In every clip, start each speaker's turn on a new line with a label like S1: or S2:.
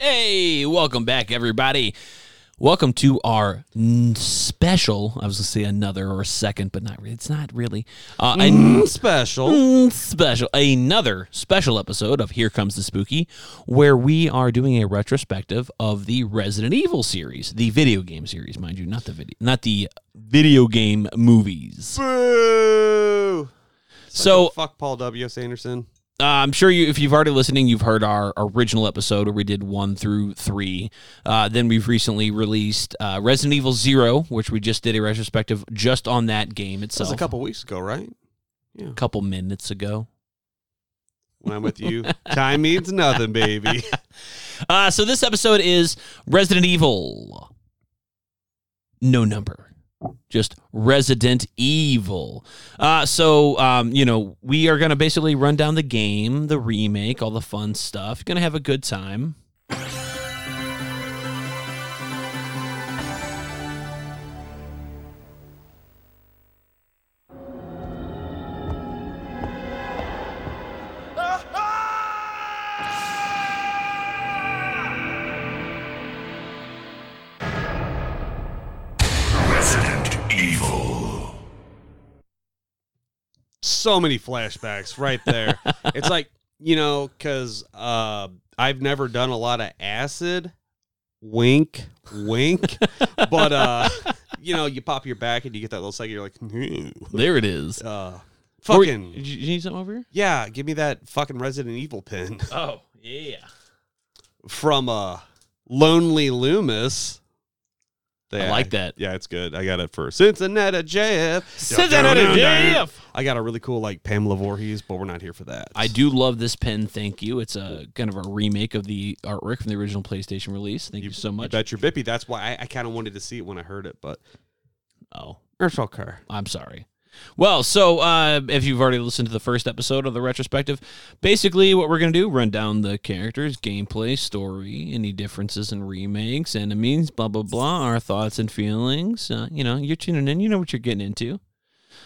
S1: Hey, welcome back, everybody. Welcome to our n- special. I was going to say another or a second, but not. really. It's not really. Uh, a
S2: Mm, special.
S1: Mm, special another special episode of Here Comes the Spooky where we are doing a retrospective of the Resident Evil series, the video game series, mind you, not the video not the video game movies.
S2: Boo!
S1: So
S2: fuck Paul W. S. Anderson.
S1: Uh, I'm sure you if you've already listening, you've heard our original episode where we did 1 through 3. Uh, then we've recently released uh, Resident Evil 0, which we just did a retrospective just on that game
S2: That was
S1: itself
S2: a couple weeks ago, right?
S1: a couple minutes ago.
S2: When I'm with you, time means nothing, baby.
S1: Uh, so this episode is Resident Evil. No number. Just Resident Evil. Uh, so, um, you know, we are going to basically run down the game, the remake, all the fun stuff. Going to have a good time.
S2: So many flashbacks right there. it's like you know, because uh, I've never done a lot of acid. Wink, wink. but uh, you know, you pop your back and you get that little second. You're like, "Ew."
S1: There it is.
S2: uh,
S1: Or-
S2: fucking
S1: Did you, you need something over here?
S2: yeah. Give me that fucking Resident Evil pin
S1: Oh, yeah.
S2: from uh, Lonely Loomis.
S1: I like that.
S2: Yeah, it's good. I got it for Cincinnati JF.
S1: Cincinnati JF.
S2: I got a really cool like Pamela Voorhees, but we're not here for that.
S1: I do love this pen. Thank you. It's a kind of a remake of the artwork from the original PlayStation release. Thank you, so
S2: You
S1: much.
S2: bet your bippy. That's why I, I kind of wanted to see it when I heard it, but
S1: Oh,
S2: it's okay.
S1: I'm sorry. Well, so uh, if you've already listened to the first episode of the retrospective, basically what we're going to do, run down the characters, gameplay, story, any differences and remakes, enemies, blah, blah, blah, our thoughts and feelings. Uh, you know, you're tuning in. You know what you're getting into.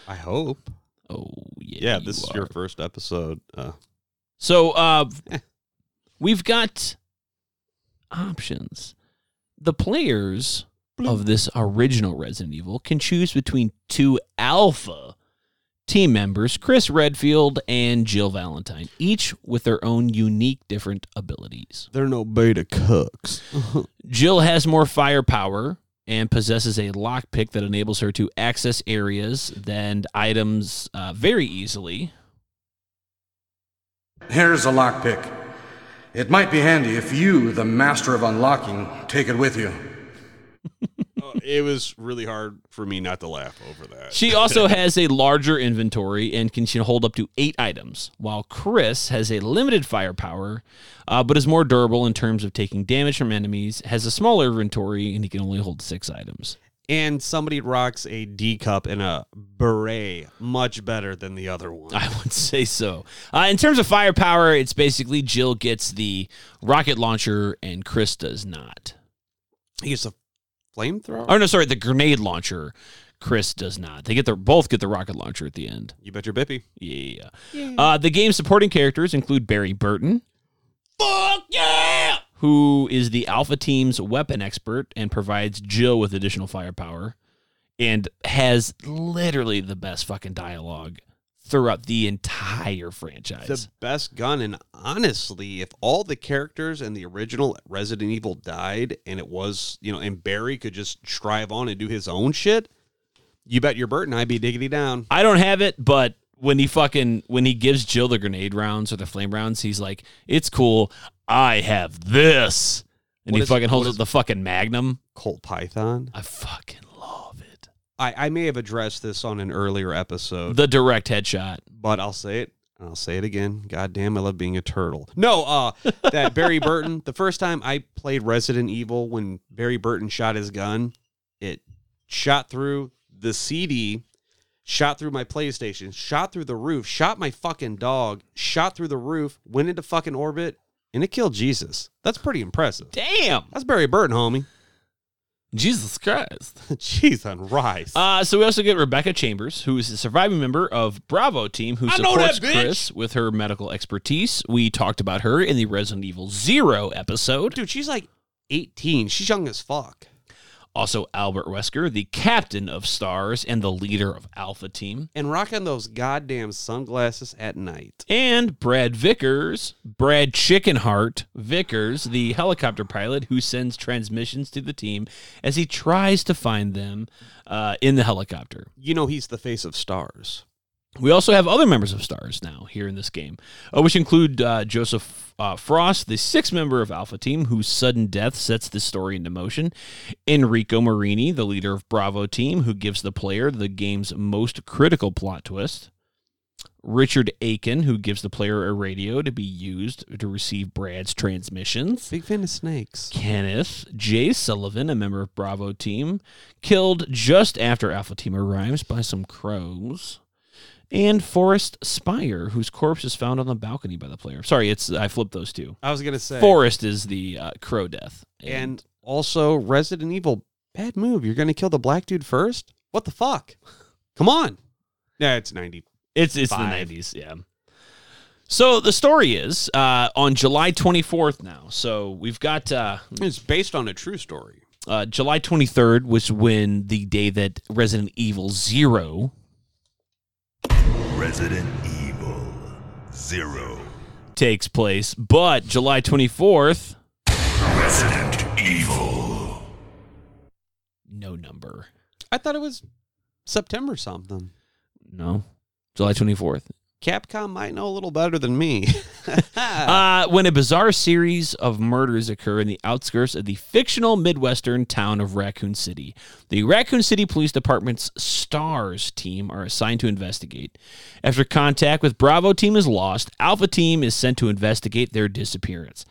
S2: I hope.
S1: Oh, yeah.
S2: Yeah, this is
S1: are.
S2: your first episode. Uh,
S1: So uh, we've got options. The players of this original Resident Evil can choose between two alpha team members, Chris Redfield and Jill Valentine, each with their own unique different abilities.
S2: they're no beta cooks.
S1: Jill has more firepower and possesses a lockpick that enables her to access areas and items uh, very easily.
S3: Here's a lockpick. It might be handy if you, the master of unlocking, take it with you.
S2: It was really hard for me not to laugh over that.
S1: She also has a larger inventory and can hold up to eight items, while Chris has a limited firepower, uh, but is more durable in terms of taking damage from enemies, has a smaller inventory, and he can only hold six items.
S2: And somebody rocks a D cup and a beret much better than the other one.
S1: I would say so. Uh, in terms of firepower, it's basically Jill gets the rocket launcher and Chris does not.
S2: He gets a flamethrower.
S1: Oh no, sorry, the grenade launcher. Chris does not. They get their both get the rocket launcher at the end.
S2: You bet your bippy.
S1: Yeah. Uh, the game's supporting characters include Barry Burton. Fuck yeah! Who is the Alpha Team's weapon expert and provides Jill with additional firepower and has literally the best fucking dialogue throughout the entire franchise.
S2: The best gun, and honestly, if all the characters in the original Resident Evil died, and it was you know, and Barry could just strive on and do his own shit, you bet your Burton I'd be diggity down.
S1: I don't have it, but when he fucking when he gives Jill the grenade rounds or the flame rounds, he's like, "It's cool. I have this," and
S2: What
S1: he
S2: is-
S1: fucking holds up the fucking Magnum.
S2: Colt Python.
S1: I fucking love it.
S2: I, I may have addressed this on an earlier episode,
S1: The direct headshot.
S2: but I'll say it. and I'll say it again. God damn, I love being a turtle. No, uh, that Barry Burton. The first time I played Resident Evil, when Barry Burton shot his gun, it shot through the CD, shot through my PlayStation, shot through the roof, shot my fucking dog, shot through the roof, went into fucking orbit, and it killed Jesus. That's pretty impressive.
S1: Damn.
S2: That's Barry Burton, homie.
S1: Jesus Christ.
S2: Jeez on rice.
S1: Uh, so we also get Rebecca Chambers, who is a surviving member of Bravo team who
S2: I know
S1: supports
S2: that bitch.
S1: Chris with her medical expertise. We talked about her in the Resident Evil Zero episode.
S2: Dude, she's like 18. She's young as fuck.
S1: Also, Albert Wesker, the captain of Stars and the leader of Alpha Team.
S2: And rocking those goddamn sunglasses at night.
S1: And Brad Vickers, Brad Chickenheart Vickers, the helicopter pilot who sends transmissions to the team as he tries to find them uh, in the helicopter.
S2: You know he's the face of stars.
S1: We also have other members of Stars now here in this game, uh, which include uh, Joseph uh, Frost, the sixth member of Alpha Team, whose sudden death sets the story into motion. Enrico Marini, the leader of Bravo Team, who gives the player the game's most critical plot twist. Richard Aiken, who gives the player a radio to be used to receive Brad's transmissions.
S2: Big fan of snakes.
S1: Kenneth J. Sullivan, a member of Bravo Team, killed just after Alpha Team arrives by some crows. And Forest Speyer, whose corpse is found on the balcony by the player. Sorry, it's I flipped those two.
S2: I was going to say.
S1: Forest is the uh, crow death.
S2: And also Resident Evil. Bad move. You're going to kill the black dude first? What the fuck? Come on. Yeah, it's 90.
S1: It's it's the 90s, yeah. So the story is uh, on July 24th now. So we've got uh,
S2: It's based on a true story.
S1: uh, July 23rd was when the day that Resident Evil Zero
S4: Resident Evil Zero.
S1: takes place, but July 24th,
S4: Resident Evil.
S1: no number.
S2: I thought it was September something.
S1: No. July 24th.
S2: Capcom might know a little better than me.
S1: Uh, when a bizarre series of murders occur in the outskirts of the fictional Midwestern town of Raccoon City, the Raccoon City Police Department's STARS team are assigned to investigate. After contact with Bravo team is lost, Alpha team is sent to investigate their disappearance.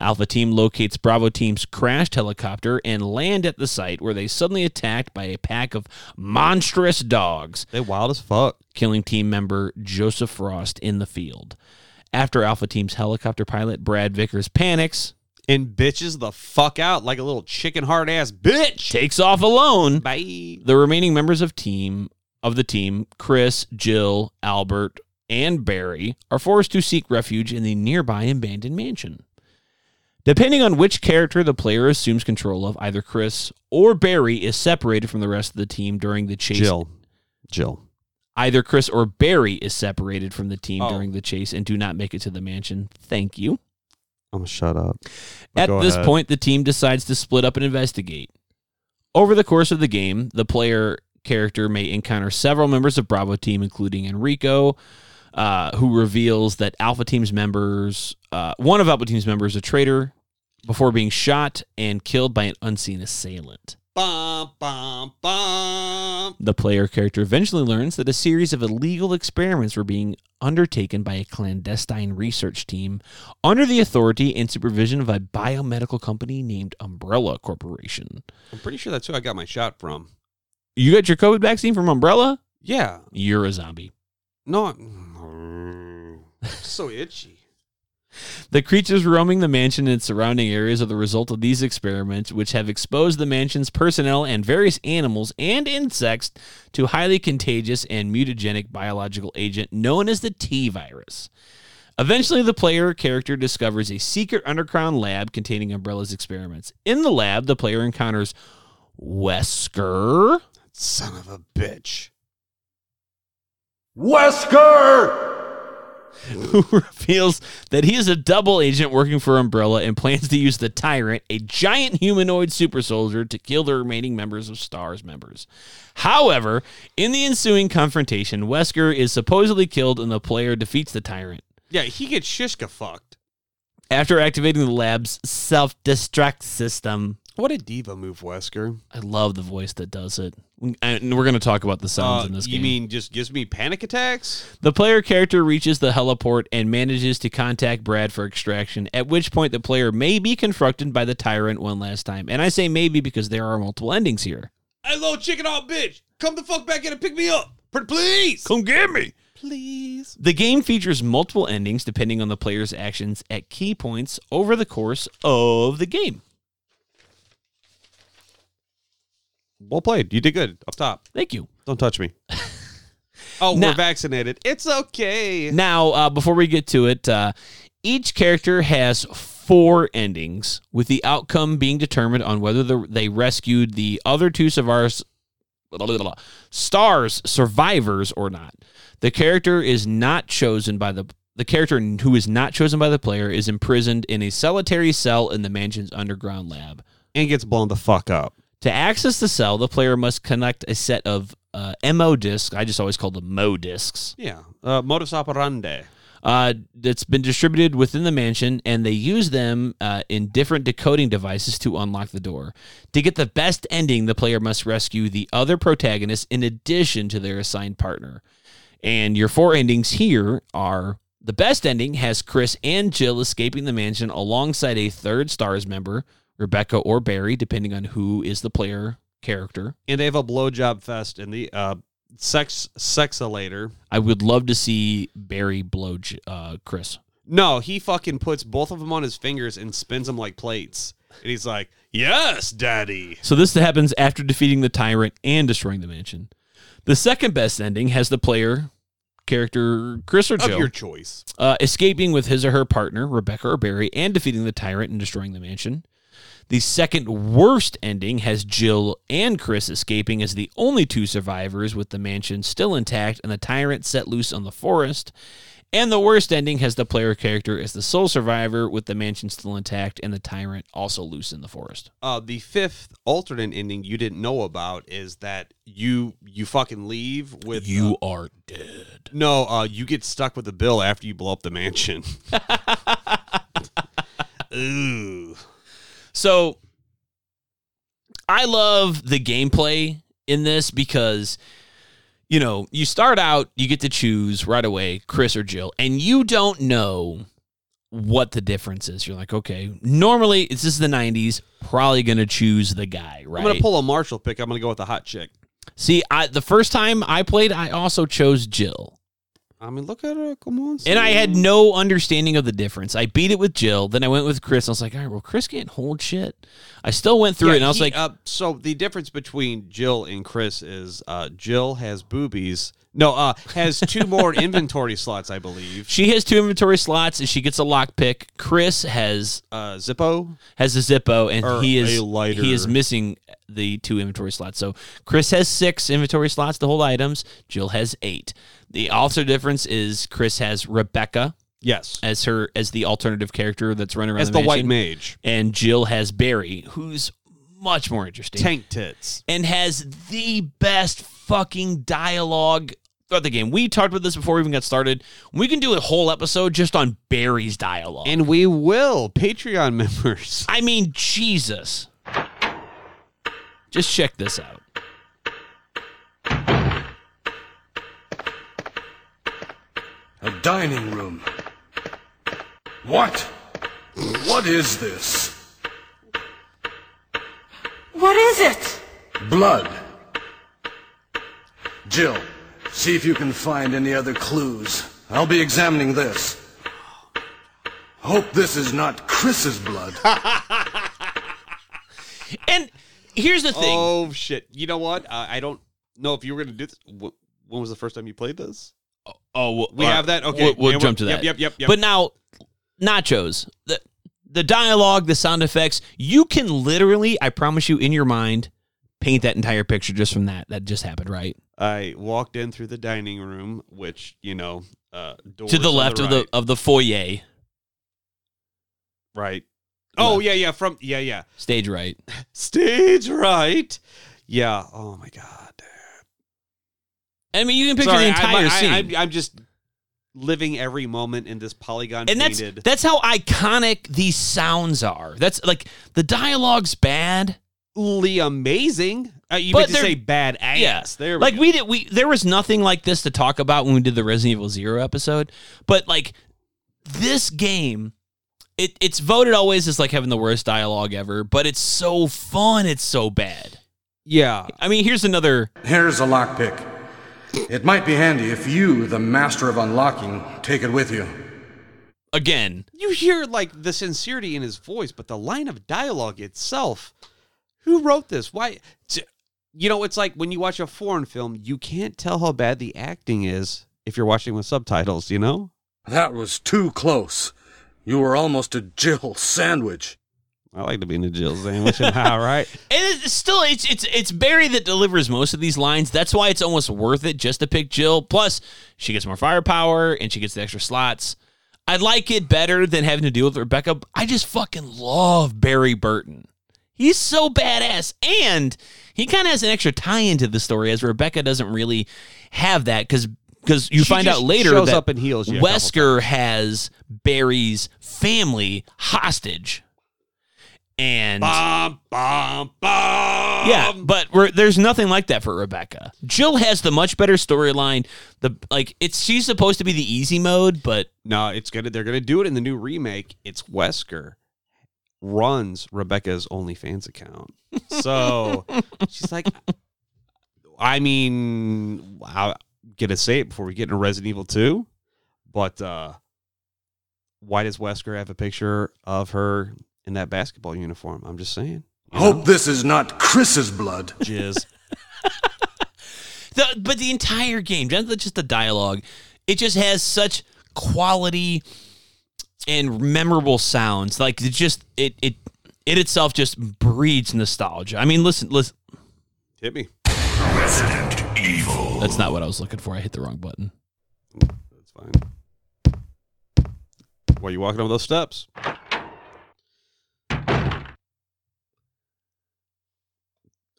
S1: Alpha team locates Bravo team's crashed helicopter and land at the site where they suddenly attacked by a pack of monstrous dogs
S2: they wild as fuck.
S1: killing team member Joseph Frost in the field. After Alpha Team's helicopter pilot Brad Vickers panics,
S2: And bitches the fuck out like a little chicken hard ass bitch.
S1: takes off alone.
S2: Bye.
S1: The remaining members of team of the team, Chris, Jill, Albert, and Barry, are forced to seek refuge in the nearby abandoned mansion. Depending on which character the player assumes control of, either Chris or Barry is separated from the rest of the team during the chase
S2: Jill. Jill.
S1: Either Chris or Barry is separated from the team
S2: Oh.
S1: during the chase and do not make it to the mansion. Thank you.
S2: I'm gonna shut up. But
S1: At this
S2: ahead.
S1: point, the team decides to split up and investigate. Over the course of the game, the player character may encounter several members of Bravo team, including Enrico, uh, who reveals that Alpha Team's members, uh, one of Alpha Team's members, a traitor, before being shot and killed by an unseen assailant.
S2: Bum, bum, bum.
S1: The player character eventually learns that a series of illegal experiments were being undertaken by a clandestine research team under the authority and supervision of a biomedical company named Umbrella Corporation.
S2: I'm pretty sure that's who I got my shot from.
S1: You got your COVID vaccine from Umbrella?
S2: Yeah.
S1: You're a zombie.
S2: No. I'm so itchy.
S1: The creatures roaming the mansion and surrounding areas are the result of these experiments, which have exposed the mansion's personnel and various animals and insects to highly contagious and mutagenic biological agent known as the T virus. Eventually, the player character discovers a secret underground lab containing Umbrella's experiments. In the lab, the player encounters Wesker,
S2: Son of a bitch.
S4: Wesker!
S1: Who reveals that he is a double agent working for Umbrella and plans to use the Tyrant, a giant humanoid super soldier, to kill the remaining members of STARS members. However, in the ensuing confrontation, Wesker is supposedly killed and the player defeats the Tyrant.
S2: Yeah, he gets shishka fucked.
S1: After activating the lab's self destruct system,
S2: What a diva move, Wesker.
S1: I love the voice that does it. And we're going to talk about the sounds
S2: Uh,
S1: in this game.
S2: you
S1: game.
S2: mean just gives me panic attacks?
S1: The player character reaches the heliport and manages to contact Brad for extraction, at which point the player may be confronted by the tyrant one last time. And I say maybe because there are multiple endings here.
S2: Hey, little chicken hot bitch, come the fuck back in and pick me up, please.
S1: Come get me!
S2: please.
S1: The game features multiple endings depending on the player's actions at key points over the course of the game.
S2: Well played. You did good up top.
S1: Thank you.
S2: Don't touch me. oh,
S1: Now-
S2: we're vaccinated. It's okay.
S1: Now, uh, before we get to it, uh, each character has four endings, with the outcome being determined on whether the, they rescued the other two survivors, stars survivors or not. The character is not chosen by the the character who is not chosen by the player is imprisoned in a solitary cell in the mansion's underground lab.
S2: And gets blown the fuck up.
S1: To access the cell, the player must connect a set of uh, MO discs. I just always call them MO discs.
S2: Yeah. Uh, modus operandi.
S1: uh, that's been distributed within the mansion, and they use them uh, in different decoding devices to unlock the door. To get the best ending, the player must rescue the other protagonists in addition to their assigned partner. And your four endings here are the best ending has Chris and Jill escaping the mansion alongside a third STARS member, Rebecca or Barry, depending on who is the player character.
S2: And they have a blowjob fest in the uh, sex sexalator.
S1: I would love to see Barry blow uh, Chris.
S2: No, he fucking puts both of them on his fingers and spins them like plates. And he's like, "Yes, daddy."
S1: So this happens after defeating the tyrant and destroying the mansion. The second best ending has the player character Chris or Joe Of
S2: your choice.
S1: uh, escaping with his or her partner Rebecca or Barry and defeating the tyrant and destroying the mansion. The second worst ending has Jill and Chris escaping as the only two survivors with the mansion still intact and the tyrant set loose on the forest. And the worst ending has the player character as the sole survivor with the mansion still intact and the tyrant also loose in the forest.
S2: Uh, the fifth alternate ending you didn't know about is that you you fucking leave with uh,
S1: are dead.
S2: no, uh, you get stuck with the bill after you blow up the mansion. Ooh.
S1: So I love the gameplay in this because you know, you start out, you get to choose right away Chris or Jill, and you don't know what the difference is. You're like, okay, normally it's this is the 90s, probably going to choose the guy, right?
S2: I'm gonna pull a Marshall pick. I'm gonna go with the hot chick.
S1: See, I the first time I played, I also chose Jill.
S2: I mean, look at her. Come on.
S1: And I had no understanding of the difference. I beat it with Jill, then I went with Chris. I was like, all right, well, Chris can't hold shit. I still went through
S2: Yeah,
S1: it, and I was
S2: he-
S1: like,
S2: uh, so the difference between Jill and Chris is uh, Jill has boobies. No, uh, has two more inventory slots, I believe.
S1: She has two inventory slots and she gets a lockpick. Chris has
S2: Uh, Zippo.
S1: has a Zippo and
S2: Or
S1: he is he is missing the two inventory slots. So Chris has six inventory slots to hold items. Jill has eight. The also difference is Chris has Rebecca
S2: Yes,
S1: as her as the alternative character that's running around
S2: as
S1: the,
S2: the white mage.
S1: and Jill has Barry, who's much more interesting
S2: Tank tits.
S1: and has the best fucking dialogue throughout the game. We talked about this before we even got started. We can do a whole episode just on Barry's dialogue.
S2: And we will. Patreon members.
S1: I mean, Jesus. Just check this out.
S3: A dining room. What? What is this?
S5: What is it?
S3: Blood. Jill, see if you can find any other clues. I'll be examining this. Hope this is not Chris's blood.
S1: And here's the thing.
S2: Oh shit! You know what? Uh, I don't know if you were gonna do this. When was the first time you played this?
S1: Oh, well,
S2: We have that? Okay,
S1: We'll, we'll
S2: yeah,
S1: jump to that.
S2: yep, yep, yep.
S1: But now, nachos. The the dialogue, the sound effects. You can literally, I promise you, in your mind, paint that entire picture just from that. That just happened, right?
S2: I walked in through the dining room, which you know, uh,
S1: to the left of the of the foyer,
S2: right. Oh
S1: Left.
S2: yeah, yeah. From yeah, yeah.
S1: stage right.
S2: Stage right. Yeah. Oh my god.
S1: I mean, you can picture
S2: Sorry,
S1: the entire
S2: I, I,
S1: scene.
S2: I, I'm just living every moment in this polygon
S1: and that's
S2: painted.
S1: that's how iconic these sounds are. That's like the dialogue's bad.
S2: Lee amazing. Uh, you
S1: But
S2: meant to say bad ass.
S1: Yeah,
S2: There we
S1: like
S2: go.
S1: we did. We there was nothing like this to talk about when we did the Resident Evil Zero episode. But like this game, it it's voted always as like having the worst dialogue ever. But it's so fun. It's so bad.
S2: Yeah.
S1: I mean, here's another.
S3: Here's a lockpick. It might be handy if you, the master of unlocking, take it with you.
S1: Again,
S2: You hear like the sincerity in his voice, but the line of dialogue itself. Who wrote this? Why? t- you know, it's like when you watch a foreign film, you can't tell how bad the acting is if you're watching with subtitles, you know?
S3: That was too close. You were almost a Jill sandwich.
S2: I like to be in a Jill sandwich and how, right?
S1: And it's still, it's it's it's Barry that delivers most of these lines. That's why it's almost worth it just to pick Jill. Plus, she gets more firepower and she gets the extra slots. I like it better than having to deal with Rebecca. I just fucking love Barry Burton. He's so badass, and he kind of has an extra tie into the story, as Rebecca doesn't really have that because because you
S2: She
S1: find out later
S2: shows
S1: that
S2: up and heals you a couple
S1: Wesker has Barry's family hostage, and
S2: Bum, bum, bum.
S1: yeah, but we're, there's nothing like that for Rebecca. Jill has the much better storyline. The like it's she's supposed to be the easy mode, but
S2: No, it's gonna they're gonna do it in the new remake. It's Wesker runs Rebecca's OnlyFans account. So she's like I mean I gonna say it before we get into Resident Evil 2, but uh why does Wesker have a picture of her in that basketball uniform? I'm just saying.
S3: Hope
S2: know?
S3: this is not Chris's blood.
S2: Jizz.
S1: the but the entire game, just the, just the dialogue, it just has such quality and memorable sounds. Like it just it it it itself just breeds nostalgia. I mean, listen, listen.
S2: Hit me.
S4: Resident Evil.
S1: That's not what I was looking for. I hit the wrong button.
S2: That's fine. Why are you walking over those steps?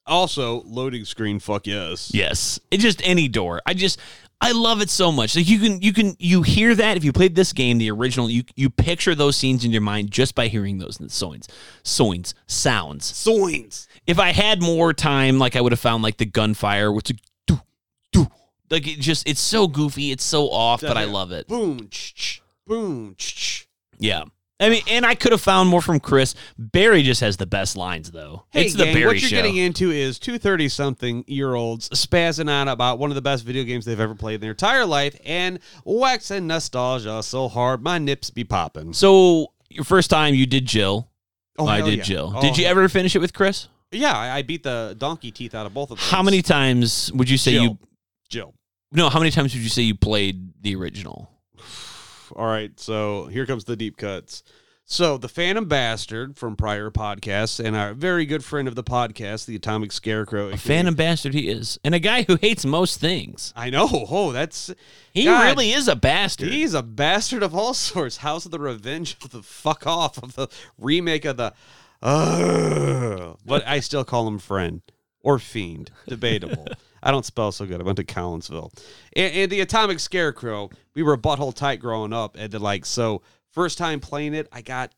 S2: Also, loading screen. Fuck yes.
S1: Yes, it just any door. I just I love it so much. Like you can you can you hear that if you played this game, the original, you you picture those scenes in your mind just by hearing those sounds, sounds, sounds.
S2: Soins.
S1: If I had more time, like I would have found like the gunfire, which do do like it just it's so goofy, it's so off, but I love it.
S2: Boom. ch, ch, Boom. ch, ch.
S1: Yeah. I mean, and I could have found more from Chris. Barry just has the best lines, though.
S2: Hey,
S1: it's the
S2: gang,
S1: Barry
S2: what you're
S1: show.
S2: getting into is two thirty something year olds spazzing on about one of the best video games they've ever played in their entire life and waxing nostalgia so hard my nips be popping.
S1: so your first time you did Jill.
S2: Oh,
S1: I did
S2: yeah.
S1: Jill.
S2: Oh,
S1: did you ever finish it with Chris?
S2: Yeah, I, I beat the donkey teeth out of both of them.
S1: How many times would you say
S2: Jill.
S1: you?
S2: Jill.
S1: No, how many times would you say you played the original?
S2: All right, so here comes the deep cuts. So the Phantom Bastard from prior podcasts and our very good friend of the podcast, the Atomic Scarecrow.
S1: A phantom bastard he is, and a guy who hates most things.
S2: I know. Oh, that's
S1: He
S2: God,
S1: really is a bastard.
S2: He's a bastard of all sorts. House of the Revenge of the fuck off of the remake of the. Uh, but I still call him friend or fiend. Debatable. I don't spell so good. I went to Collinsville. And, and the Atomic Scarecrow, we were butthole tight growing up. And then, like, so first time playing it, I got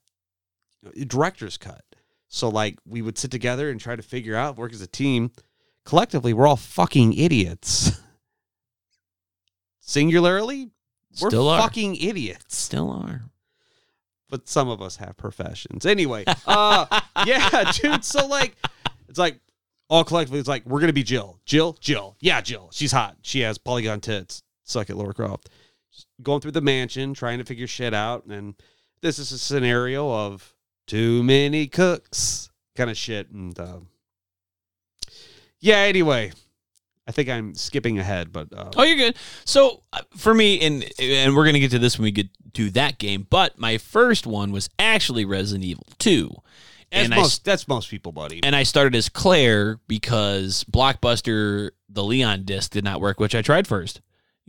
S2: director's cut. So, like, we would sit together and try to figure out, work as a team. Collectively, we're all fucking idiots. Singularly, we're
S1: Still are.
S2: fucking idiots
S1: Still are.
S2: but some of us have professions. Anyway, uh yeah, dude, so like it's like all collectively it's like we're to be Jill. Jill, Jill. Yeah, Jill. She's hot. She has polygon tits. Suck it, Laura Croft. Just going through the mansion trying to figure shit out and this is a scenario of too many cooks kind of shit and uh yeah, anyway. I think I'm skipping ahead, but uh,
S1: Oh, you're good. So uh, for me, and and we're gonna get to this when we get to that game. But my first one was actually Resident Evil Two,
S2: that's
S1: and I
S2: that's most people, buddy.
S1: and I started as Claire because Blockbuster the Leon disc did not work, which I tried first.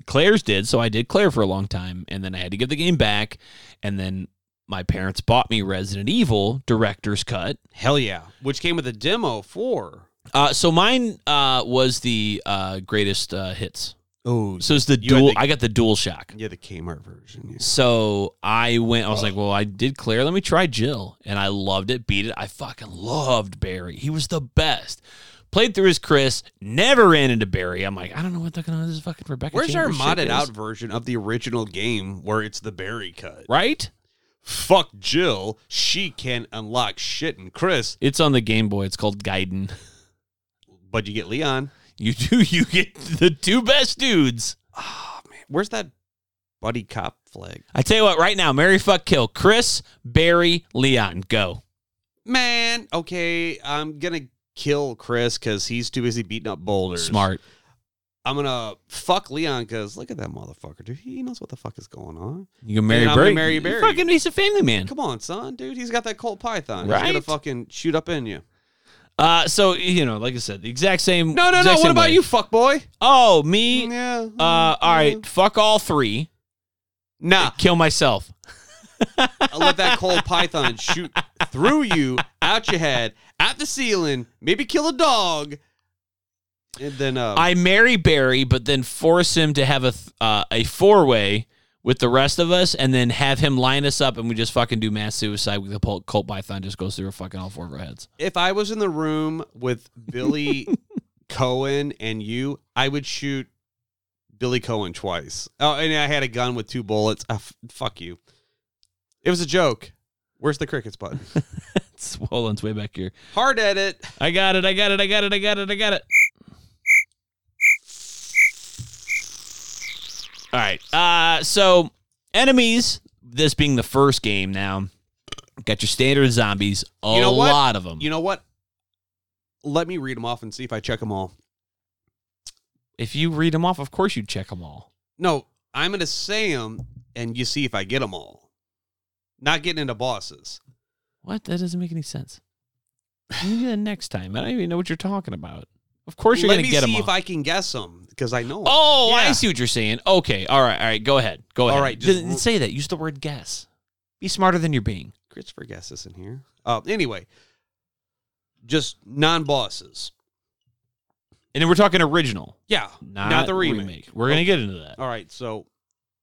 S1: Claire's did, so I did Claire for a long time, and then I had to give the game back, and then my parents bought me Resident Evil Director's Cut.
S2: Hell yeah, which came with a demo for
S1: Uh, so mine uh, was the uh, greatest uh, hits.
S2: Oh,
S1: So it's the
S2: You had
S1: dual.
S2: the-
S1: I got the Dual Shock.
S2: yeah, the Kmart version. Yeah.
S1: So I went. I was like, well, I did Claire. Let me try Jill, and I loved it. Beat it. I fucking loved Barry. He was the best. Played through his Chris. Never ran into Barry. I'm like, I don't know what the is this fucking Rebecca.
S2: Where's our
S1: Chambers shit
S2: modded
S1: is.
S2: out version of the original game where it's the Barry cut?
S1: Right?
S2: Fuck Jill. She can unlock shit and Chris,
S1: It's on the Game Boy. It's called Gaiden.
S2: but you get Leon.
S1: You do. You get the two best dudes.
S2: Oh man, where's that buddy cop flag?
S1: I tell you what. Right now, Marry fuck kill Chris, Barry, Leon. Go.
S2: Man, okay, I'm gonna kill Chris because he's too busy beating up boulders.
S1: Smart.
S2: I'm gonna fuck Leon because look at that motherfucker, dude. He knows what the fuck is going on.
S1: You can marry
S2: And I'm gonna
S1: Barry.
S2: marry Barry.
S1: Fucking, he's a family man.
S2: Come on, son, dude. He's got that Colt Python. He's gonna
S1: Right.
S2: fucking shoot up in you.
S1: Uh, so you know, like I said, the exact same.
S2: No, no, no. What about
S1: way.
S2: you, fuck boy?
S1: Oh, me.
S2: Yeah.
S1: Uh, all right. Fuck all three.
S2: Nah.
S1: Kill myself.
S2: I'll let that Colt Python shoot through you, out your head, at the ceiling, maybe kill a dog, and then uh,
S1: I marry Barry, but then force him to have a th- uh, a four way with the rest of us, and then have him line us up, and we just fucking do mass suicide with the Colt Python just goes through fucking all four of our heads.
S2: if I was in the room with Billy Cohen and you, I would shoot Billy Coen twice. Oh, and I had a gun with two bullets. Ah, f- fuck you. It was a joke. Where's the crickets button?
S1: It's, it's way back here.
S2: Hard edit.
S1: I got it. I got it. I got it. I got it. I got it. All right. Uh, so enemies. This being the first game now, got your standard zombies. A
S2: You know what?
S1: lot of them.
S2: You know what? Let me read them off and see if I check them all.
S1: if you read them off, of course you check them all.
S2: No, I'm gonna say them, and you see if I get them all. Not getting into bosses.
S1: What? That doesn't make any sense. You do that next time. I don't even know what you're talking about. Of course you're
S2: Let
S1: gonna
S2: me
S1: get them Let me
S2: see
S1: all.
S2: if I can guess them because I know. 'em.
S1: oh, I
S2: Yeah.
S1: see what you're saying. Okay. All right. All right. Go ahead. Go ahead.
S2: All right, just
S1: Didn't say that. Use the word guess. Be smarter than you're being.
S2: Christopher guesses in here. Uh, anyway, just non-bosses.
S1: And then we're talking original,
S2: Yeah,
S1: not,
S2: the remake.
S1: We're gonna get into that.
S2: All right, so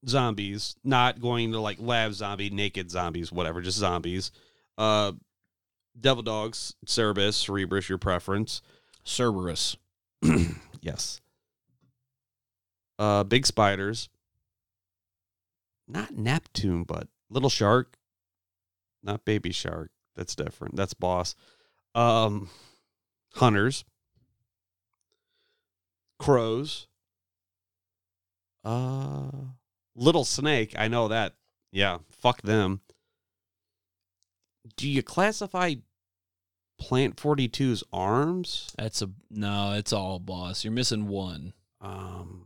S2: zombies, not going to like lab zombie, naked zombies, whatever, just zombies. Uh, devil dogs, Cerberus, Cerebrus, your preference.
S1: Cerberus.
S2: Yes. Uh, big spiders. Not Neptune, but little shark. Not baby shark. That's different. That's boss. Um, hunters. Crows. Uh, little snake. I know that. Yeah, fuck them. Do you classify Plant 42's arms?
S1: That's a no. It's all boss. You're missing one.
S2: Um.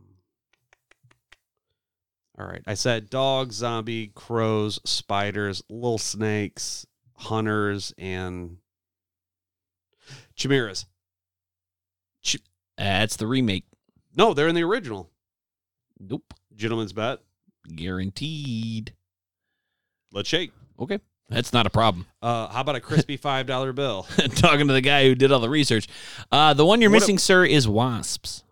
S2: All right. I said dog, zombie, crows, spiders, little snakes, hunters, and chimeras.
S1: That's the remake.
S2: No, they're in the original.
S1: Nope.
S2: Gentleman's bet.
S1: Guaranteed.
S2: Let's shake.
S1: Okay. That's not a problem.
S2: Uh, how about a crispy five dollar bill?
S1: Talking to the guy who did all the research. Uh, the one you're
S2: What a-
S1: missing, sir, is wasps.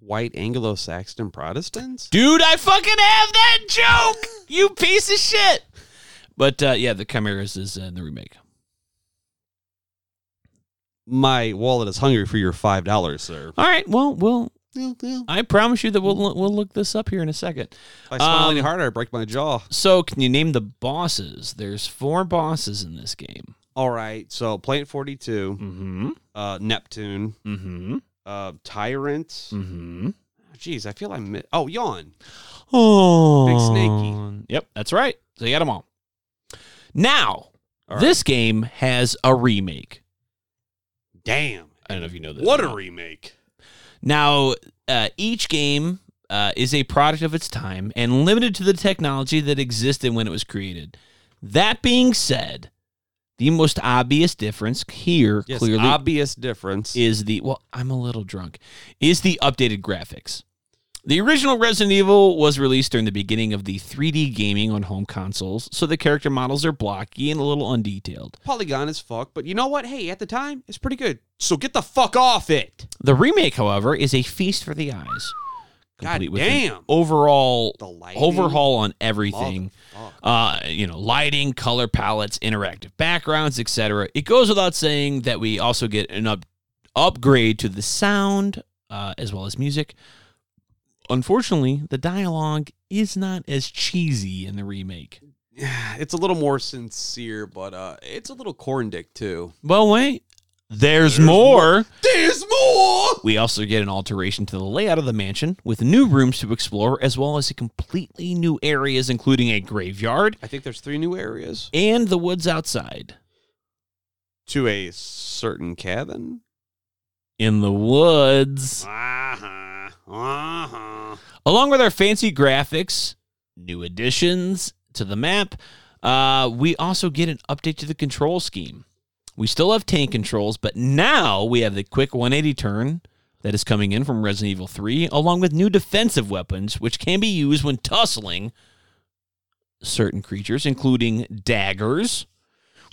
S2: White Anglo-Saxon Protestants.
S1: Dude, I fucking have that joke. You piece of shit. But uh, yeah, the chimeras is in the remake.
S2: My wallet is hungry for your five dollars, sir.
S1: All right. Well, we'll. I promise you that we'll we'll look this up here in a second.
S2: If I smile any
S1: Um,
S2: harder, I break my jaw.
S1: So, can you name the bosses? There's four bosses in this game.
S2: All right. So Plant 42,
S1: Mm-hmm.
S2: uh, Neptune,
S1: Mm-hmm.
S2: uh, Tyrant.
S1: Mm-hmm.
S2: Jeez, I feel. Mi- oh, yawn.
S1: Oh,
S2: Big Snakey.
S1: Yep, that's right. So you got them all. Now,
S2: All right.
S1: this game has a remake.
S2: Damn.
S1: I don't know if you know this.
S2: What a remake.
S1: Now, uh, each game uh, is a product of its time and limited to the technology that existed when it was created. That being said, the most obvious difference here
S2: Yes,
S1: clearly
S2: obvious difference.
S1: is the well, I'm a little drunk. Is the updated graphics. The original Resident Evil was released during the beginning of the 3D gaming on home consoles, so the character models are blocky and a little undetailed.
S2: Polygon as fuck, but you know what? Hey, at the time, it's pretty good. So get the fuck off it.
S1: The remake, however, is a feast for the eyes.
S2: God
S1: Complete with an
S2: damn.
S1: overall
S2: The lighting.
S1: overhaul on everything. Uh, you know, lighting, color palettes, interactive backgrounds, etc. It goes without saying that we also get an up, upgrade to the sound uh, as well as music. Unfortunately, the dialogue is not as cheesy in the remake.
S2: It's a little more sincere, but uh, it's a little corn dick too.
S1: Well, wait, there's, more.
S2: There's more.
S1: We also get an alteration to the layout of the mansion with new rooms to explore, as well as a completely new areas, including a graveyard
S2: I think there's three new areas.
S1: and the woods outside.
S2: to a certain cabin.
S1: in the woods.
S2: Uh-huh. Uh-huh.
S1: Along with our fancy graphics, new additions to the map, uh, we also get an update to the control scheme. We still have tank controls, but now we have the quick 180 turn that is coming in from Resident Evil 3, along with new defensive weapons, which can be used when tussling certain creatures, including daggers,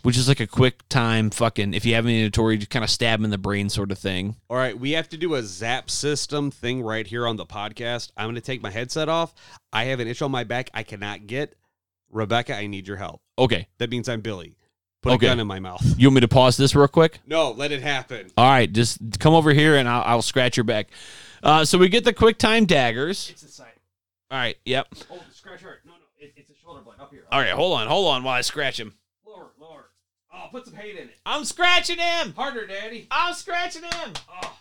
S1: which is like a quick time fucking, if you have an inventory, just kind of stab 'em in the brain sort of thing.
S2: All right, we have to do a zap system thing right here on the podcast. I'm going to take my headset off. I have an itch on my back I cannot get. Rebecca, I need your help.
S1: Okay.
S2: That means I'm Billy. Put
S1: Okay.
S2: a gun in my mouth.
S1: You want me to pause this real quick?
S2: No, let it happen.
S1: All right, just come over here and I'll, I'll scratch your back. Uh, so we get the quick time daggers.
S2: It's the side.
S1: All right, yep.
S2: Oh, scratch hurt. No, no, it, it's a shoulder blade up here.
S1: All right, hold on, hold on while I scratch him.
S2: Lower, lower. Oh, put some hate in it.
S1: I'm scratching him.
S2: Harder, Daddy.
S1: I'm scratching him.
S2: Oh,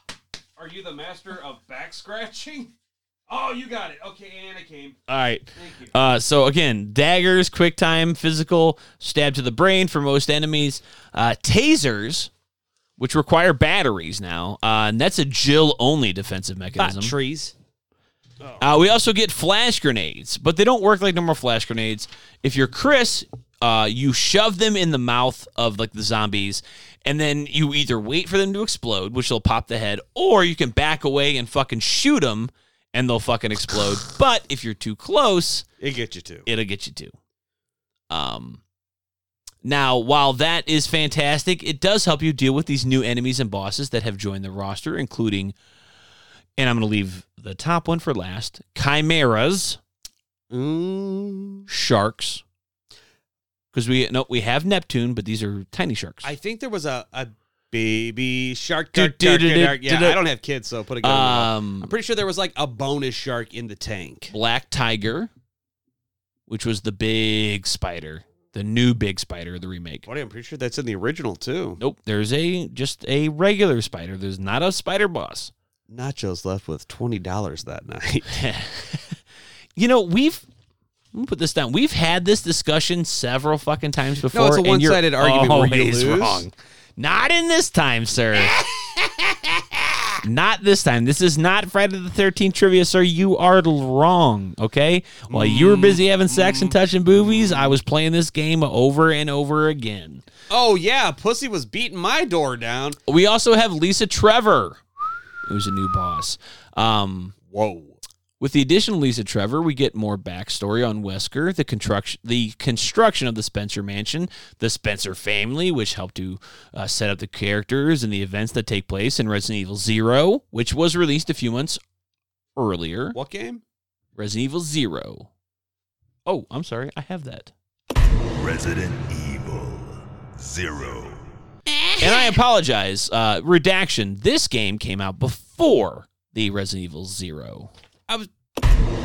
S2: are you the master of back scratching? Oh, you got it. Okay, and Anna came.
S1: All right.
S2: Thank you.
S1: Uh, so again, daggers, quick time, physical, stab to the brain for most enemies. Uh, tasers, which require batteries now, uh, and that's a Jill only defensive mechanism.
S2: trees.
S1: Uh, we also get flash grenades, but they don't work like normal flash grenades. If you're Chris, uh, you shove them in the mouth of like the zombies, and then you either wait for them to explode, which will pop the head, or you can back away and fucking shoot them, and they'll fucking explode. but if you're too close,
S2: It gets you too.
S1: it'll get you too. Um, now, while that is fantastic, it does help you deal with these new enemies and bosses that have joined the roster, including, and I'm going to leave the top one for last chimeras,
S2: Mm,
S1: sharks. Because we no, we have Neptune, but these are tiny sharks.
S2: I think there was a, a baby shark. Dark, dark, dark. Yeah, I don't have kids, so put a gun. in
S1: um,
S2: I'm pretty sure there was like a bonus shark in the tank.
S1: black tiger, which was the big spider, the new big spider the remake.
S2: I'm pretty sure that's in the original too.
S1: Nope, there's a just a regular spider. There's not a spider boss.
S2: Nachos left with twenty dollars that night.
S1: you know, we've let me put this down. We've had this discussion several fucking times before.
S2: No, it's a one-sided argument where you
S1: always
S2: lose.
S1: Wrong. Not in this time, sir. not this time. This is not Friday the Thirteenth trivia, sir. You are wrong. Okay. While you were busy having sex and touching boobies, I was playing this game over and over again.
S2: oh yeah, Pussy was beating my door down.
S1: We also have Lisa Trevor, who's a new boss. Um,
S2: Whoa.
S1: With the addition of Lisa Trevor, we get more backstory on Wesker, the construction, the construction of the Spencer Mansion, the Spencer family, which helped to uh, set up the characters and the events that take place in Resident Evil Zero, which was released a few months earlier.
S2: What game?
S1: Resident Evil Zero. Oh, I'm sorry, I have that.
S4: Resident Evil Zero.
S1: And I apologize. Uh, redaction. This game came out before the Resident Evil Zero.
S2: I was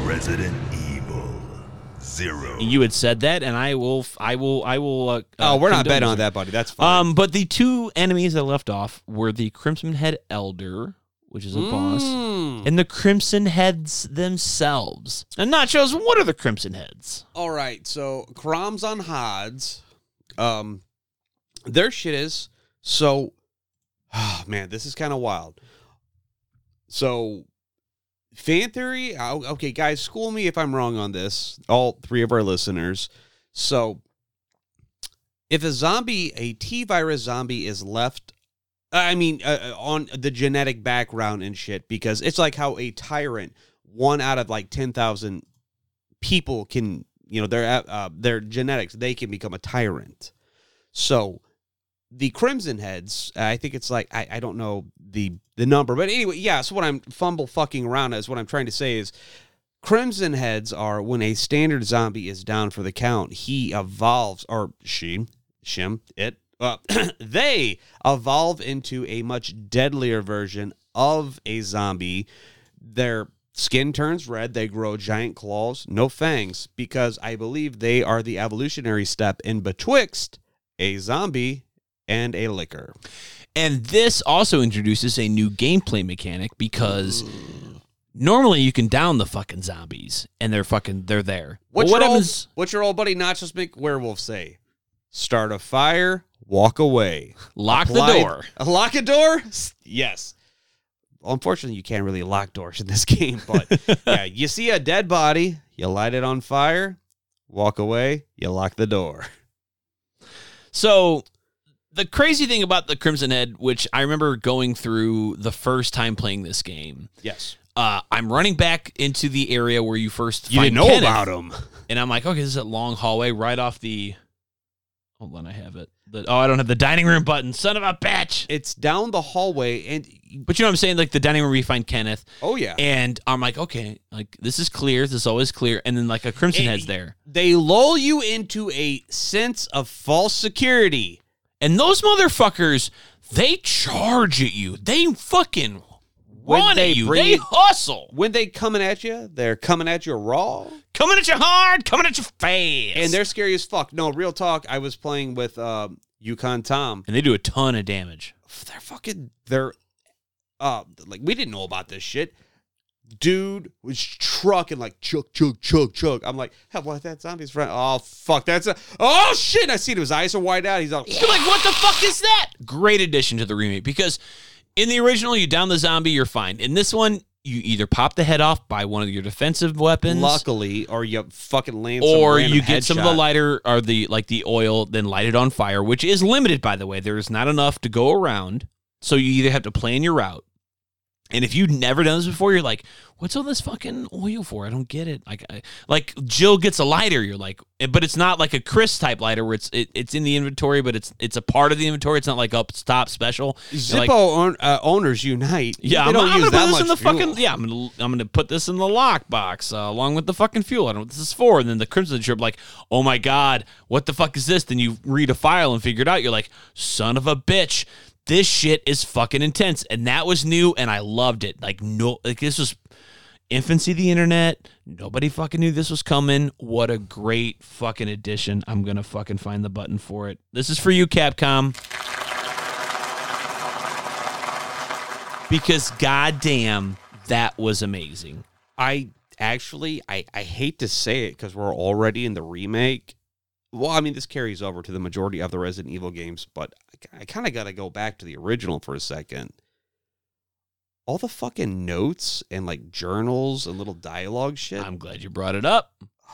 S4: Resident Evil Zero.
S1: You had said that, and I will, I will, I will. Uh,
S2: Oh, we're not betting on that, buddy. That's fine.
S1: Um, but the two enemies that left off were the Crimson Head Elder, which is a boss,
S2: Mm.
S1: and the Crimson Heads themselves. And Nachos, what are the Crimson Heads?
S2: All right, so Kroms on Hods, um, their shit is so. Oh man, this is kind of wild. So, fan theory. Okay, guys, school me if I'm wrong on this. All three of our listeners. So, if a zombie, a T virus zombie, is left. I mean, uh, uh, on the genetic background and shit, because it's like how a tyrant, one out of like 10,000 people can you know their uh, their genetics they can become a tyrant so the crimson heads i think it's like i, I don't know the the number but anyway yeah so what i'm fumble fucking around is what i'm trying to say is crimson heads are when a standard zombie is down for the count he evolves or she shim it uh, they evolve into a much deadlier version of a zombie. Their skin turns red they grow giant claws no fangs because i believe they are the evolutionary step in betwixt a zombie and a Licker
S1: And this also introduces a new gameplay mechanic because normally you can down the fucking zombies and they're fucking they're there.
S2: what's,
S1: what
S2: your, old,
S1: happens?
S2: what's your old buddy nachos McWerewolf say start a fire walk away.
S1: Lock
S2: Apply-
S1: the door.
S2: Lock a door? Yes. Unfortunately, you can't really lock doors in this game, but yeah, you see a dead body, you light it on fire, walk away, you lock the door.
S1: So the crazy thing about the Crimson Head, which I remember going through the first time playing this game,
S2: Yes.
S1: uh, I'm running back into the area where you first
S2: You didn't know
S1: Kenneth,
S2: about him.
S1: and I'm like, okay, this is a long hallway right off the. Hold on, I have it. The, oh, I don't have the dining room button. Son of a bitch!
S2: It's down the hallway, and
S1: But you know what I'm saying? Like the dining room where you find Kenneth,
S2: oh yeah,
S1: and I'm like, okay, like this is clear. This is always clear. And then like a Crimson
S2: And-
S1: Head's there,
S2: they lull you into a sense of false security.
S1: And those motherfuckers, they charge at you. They fucking
S2: When
S1: run
S2: they
S1: at you.
S2: bring
S1: They hustle.
S2: When they coming at you, they're coming at you raw.
S1: coming at you hard, coming at you fast,
S2: and they're scary as fuck. No, real talk. I was playing with um, Yukon Tom.
S1: and they do a ton of damage.
S2: They're fucking. They're uh like we didn't know about this shit. Dude was trucking like chug chug chug chug. I'm like, hell, what? That zombie's friend? Oh fuck, that's a. Oh shit! I see it. His eyes are wide out. He's all.
S1: You're like, what the fuck is that? Great addition to the remake because in the original, you down the zombie, you're fine. In this one, you either pop the head off by one of your defensive weapons.
S2: Luckily, or you fucking land. some
S1: or you get some of the lighter or the like the oil, then light it on fire, which is limited by the way. There is not enough to go around. So you either have to plan your route. And if you've never done this before, you're like, "What's all this fucking oil for? I don't get it." Like, I, like Jill gets a lighter. You're like, eh, but it's not like a Chris type lighter where it's it, it's in the inventory, but it's it's a part of the inventory. It's not like up top special.
S2: Zippo
S1: like,
S2: own, uh, owners unite.
S1: yeah,
S2: they
S1: I'm, I'm
S2: use
S1: gonna put this in the
S2: fuel.
S1: fucking. Yeah, I'm gonna I'm gonna put this in the lockbox uh, along with the fucking fuel. I don't know what this is for. And then the crimson trip, like, oh my god, what the fuck is this? Then you read a file and figure it out. You're like, son of a bitch, this shit is fucking intense. And that was new, and I loved it. Like no, like this was infancy of the internet. Nobody fucking knew this was coming. What a great fucking addition. I'm gonna fucking find the button for it. This is for you, Capcom. Because goddamn, that was amazing.
S2: I actually I, I hate to say it because we're already in the remake. Well, I mean this carries over to the majority of the Resident Evil games, but I, kind of got to go back to the original for a second. All the fucking notes and like journals and little dialogue shit.
S1: I'm glad you brought it up.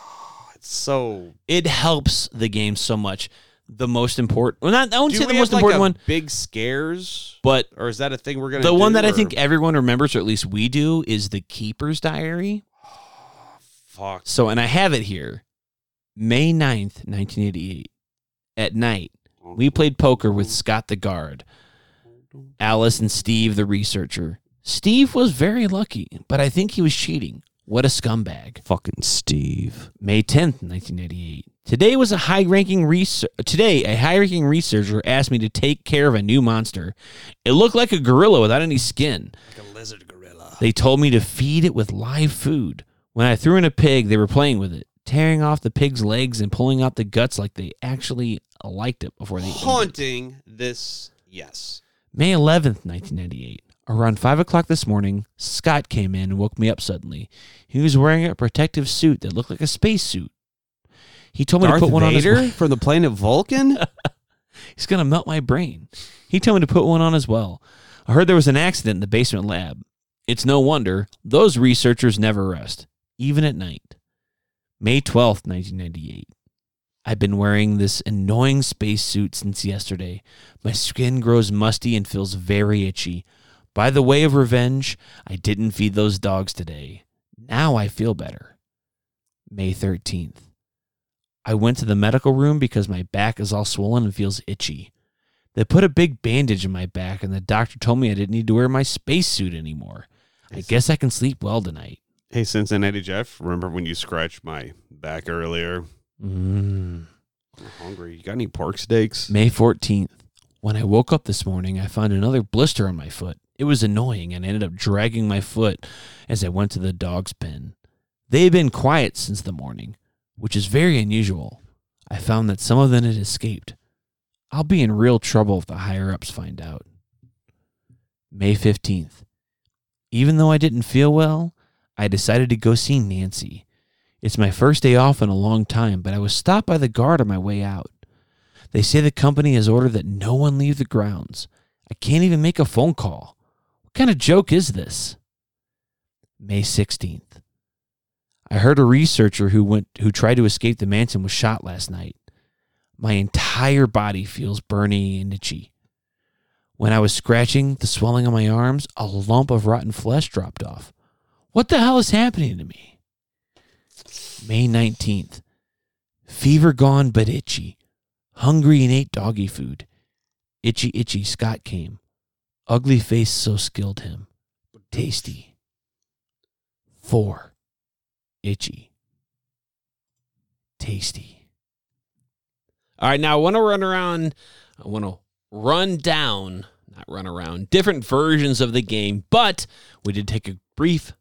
S2: it's so.
S1: It helps the game so much. The most important, well, not I won't
S2: Do
S1: say the most
S2: like,
S1: important one,
S2: Big scares,
S1: but
S2: or is that a thing we're gonna?
S1: the one that I think everyone remembers, or at least we do, is the Keeper's Diary.
S2: Fuck.
S1: So, and I have it here. May 9th, 1988. At night, we played poker with Scott the guard, Alice and Steve the researcher. Steve was very lucky, but I think he was cheating. What a scumbag.
S2: Fucking Steve.
S1: May 10th, 1988. Today was a high-ranking research. Today, a high-ranking researcher asked me to take care of a new monster. It looked like a gorilla without any skin.
S2: Like a lizard gorilla.
S1: They told me to feed it with live food. When I threw in a pig, they were playing with it, tearing off the pig's legs and pulling out the guts like they actually liked it before they.
S2: Haunting this. Yes.
S1: May 11th, 1998. Around 5 o'clock this morning, Scott came in and woke me up suddenly. He was wearing a protective suit that looked like a space suit. He told me
S2: Darth
S1: to put one
S2: Vader
S1: on his
S2: from the planet Vulcan.
S1: He's going to melt my brain. He told me to put one on as well. I heard there was an accident in the basement lab. It's no wonder. Those researchers never rest, even at night. May 12th, 1998. I've been wearing this annoying spacesuit since yesterday. My skin grows musty and feels very itchy. By the way of revenge, I didn't feed those dogs today. Now I feel better. May 13th. I went to the medical room because my back is all swollen and feels itchy. They put a big bandage in my back, and the doctor told me I didn't need to wear my spacesuit anymore. I guess I can sleep well tonight.
S2: Hey, Cincinnati Jeff, remember when you scratched my back earlier?
S1: Mm.
S2: I'm hungry. You got any pork steaks?
S1: May 14th. When I woke up this morning, I found another blister on my foot. It was annoying and I ended up dragging my foot as I went to the dog's pen. They had been quiet since the morning, which is very unusual. I found that some of them had escaped. I'll be in real trouble if the higher ups find out. May 15th. Even though I didn't feel well, I decided to go see Nancy. It's my first day off in a long time, but I was stopped by the guard on my way out. They say the company has ordered that no one leave the grounds. I can't even make a phone call. What kind of joke is this? May 16th. I heard a researcher who went who tried to escape the mansion was shot last night. My entire body feels burning and itchy. When I was scratching the swelling on my arms, a lump of rotten flesh dropped off. What the hell is happening to me? May 19th. Fever gone but itchy. Hungry and ate doggy food. Itchy, itchy, Scott came. Ugly face so skilled him. Tasty. Four. Itchy. Tasty. All right, now I want to run around. I want to run down, not run around, different versions of the game, but we did take a brief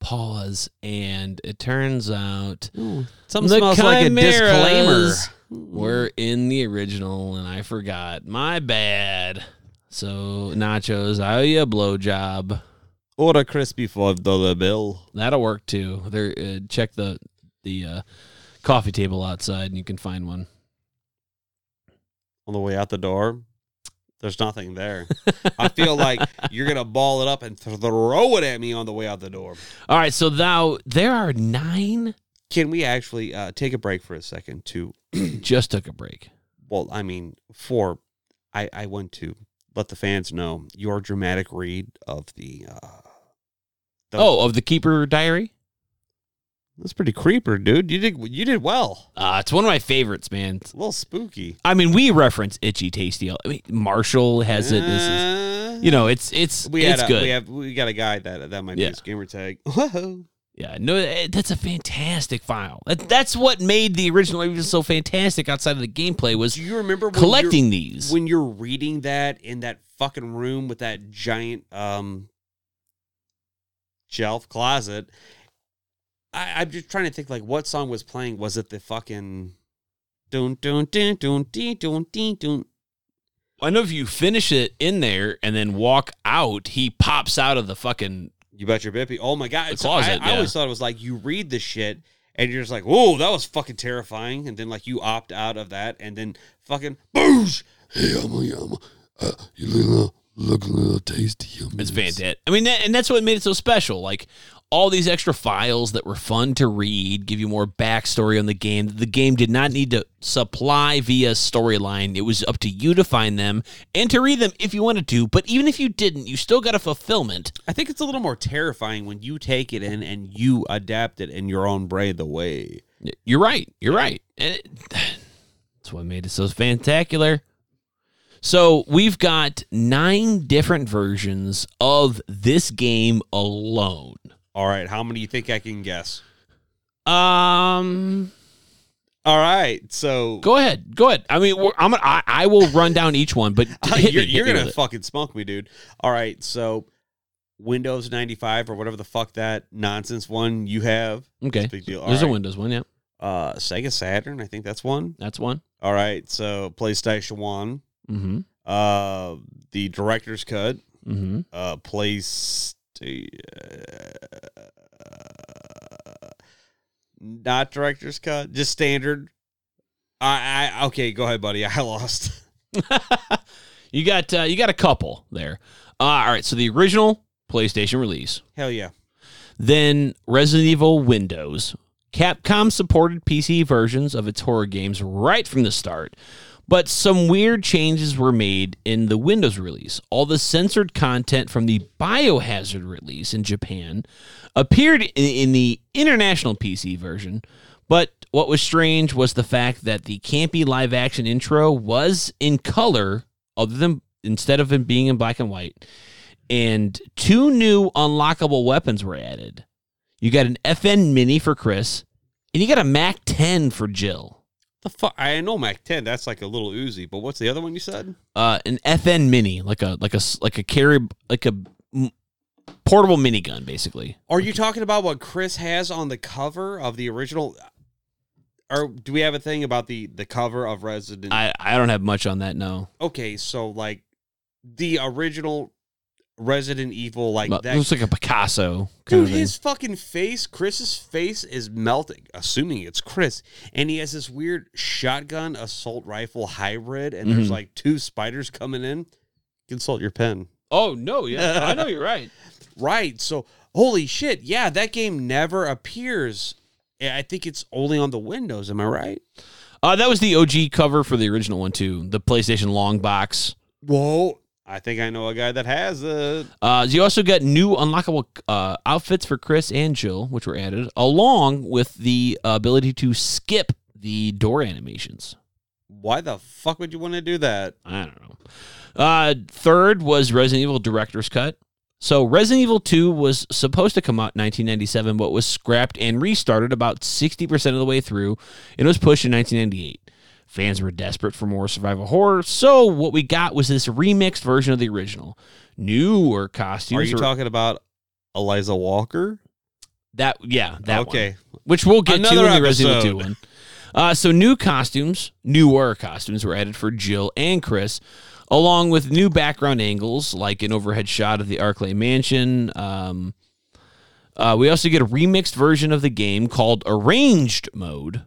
S1: pause, and it turns out
S2: Something
S1: The
S2: smells like a disclaimer.
S1: We're in the original, and I forgot. My bad. So, nachos, I owe you a blowjob.
S2: Or a crispy five dollar bill.
S1: That'll work too. There, uh, check the the uh, coffee table outside, and you can find one.
S2: on the way out the door, there's nothing there. I feel like you're gonna ball it up and throw it at me on the way out the door.
S1: All right, so now there are nine.
S2: Can we actually uh, take a break for a second to?
S1: Just took a break.
S2: Well, I mean, for I I want to let the fans know your dramatic read of the. Uh, the
S1: Oh, of the Keeper Diary.
S2: That's pretty creeper, dude. You did you did well.
S1: Uh, it's one of my favorites, man.
S2: It's a little spooky.
S1: I mean, we reference Itchy Tasty. I mean, Marshall has it. This is,
S2: Uh,
S1: you know, it's it's
S2: we
S1: it's
S2: a,
S1: good.
S2: we have we got a guy that that might
S1: Yeah.
S2: be his gamer tag. Whoa.
S1: Yeah, no, eh, that's a fantastic file. That, that's what made the original even so fantastic. Outside of the gameplay, was
S2: Do you remember when
S1: collecting these.
S2: when you're reading that in that fucking room with that giant um shelf closet? I, am just trying to think like what song was playing. Was it the fucking.
S1: I know if you finish it in there and then walk out, he pops out of the fucking.
S2: You bet your bippy. Oh my god!
S1: Closet,
S2: I,
S1: yeah.
S2: I always thought it was like you read the shit and you're just like, oh, that was fucking terrifying," and then like you opt out of that, and then fucking boosh.
S6: Hey, I'm a uh, you little look a little tasty. Yummies.
S1: It's Van I mean, that, and that's what made it so special. Like all these extra files that were fun to read, give you more backstory on the game. that The game did not need to supply via storyline. It was up to you to find them and to read them if you wanted to. But even if you didn't, you still got a fulfillment.
S2: I think it's a little more terrifying when you take it in and you adapt it in your own brain the way.
S1: You're right. You're right. And it, that's what made it so spectacular. So we've got nine different versions of this game alone.
S2: All right, how many do you think I can guess?
S1: Um,
S2: All right, so
S1: go ahead. Go ahead. I mean, we're, I'm gonna, I, I will run down each one, but hit
S2: you're,
S1: me,
S2: you're gonna fucking smoke me, dude. All right, so Windows 95 or whatever the fuck that nonsense one you have.
S1: Okay,
S2: big deal. All
S1: there's a. Windows one. Yeah,
S2: Uh, Sega Saturn, I think that's one.
S1: that's one.
S2: All right, so PlayStation One.
S1: Mm-hmm.
S2: Uh, the director's cut.
S1: Mm-hmm.
S2: Uh, PlayStation. Not director's cut, just standard. I, I okay, go ahead, buddy. I lost.
S1: you got uh, you got a couple there. Uh, all right. So the original PlayStation release.
S2: Hell yeah.
S1: Then Resident Evil Windows. Capcom supported PC versions of its horror games right from the start, but some weird changes were made in the Windows release. All the censored content from the Biohazard release in Japan appeared in, in the international PC version, but what was strange was the fact that the campy live action intro was in color, other than instead of it being in black and white and two new unlockable weapons were added. You got an FN Mini for Chris, and you got a Mac 10 for Jill.
S2: The fuck? I know Mac 10. That's like a little Uzi, but what's the other one you said?
S1: Uh, an FN Mini, like a like a like a carry like a mm, portable minigun, basically.
S2: Are you talking about what Chris has on the cover of the original? Or do we have a thing about the the cover of Resident?
S1: I I don't have much on that. No.
S2: okay, so like the original Resident Evil like that.
S1: looks like a Picasso.
S2: Dude, his fucking face, Chris's face is melting, assuming it's Chris. And he has this weird shotgun assault rifle hybrid, and
S1: Mm-hmm.
S2: there's like two spiders coming in. Consult your pen.
S1: Oh no, yeah, I know you're right.
S2: Right. So, holy shit. Yeah, that game never appears. I think it's only on the Windows. Am I right?
S1: Uh, that was the OG cover for the original one too, the PlayStation long box.
S2: Whoa. I think I know a guy that has it.
S1: Uh, you also got new unlockable uh, outfits for Chris and Jill, which were added, along with the ability to skip the door animations.
S2: Why the fuck would you want to do that?
S1: I don't know. Uh, third was Resident Evil Director's Cut. So Resident Evil 2 was supposed to come out in 1997, but was scrapped and restarted about 60% of the way through, and was pushed in 1998. Fans were desperate for more survival horror, so what we got was this remixed version of the original. Newer costumes.
S2: Are you
S1: were-
S2: talking about Eliza Walker?
S1: that? Yeah, that one. which we'll get
S2: Another
S1: to in the Resident Evil 2
S2: episode.
S1: one. Uh, so new costumes, newer costumes were added for Jill and Chris, along with new background angles like an overhead shot of the Arklay Mansion. Um, uh, we also get a remixed version of the game called Arranged Mode,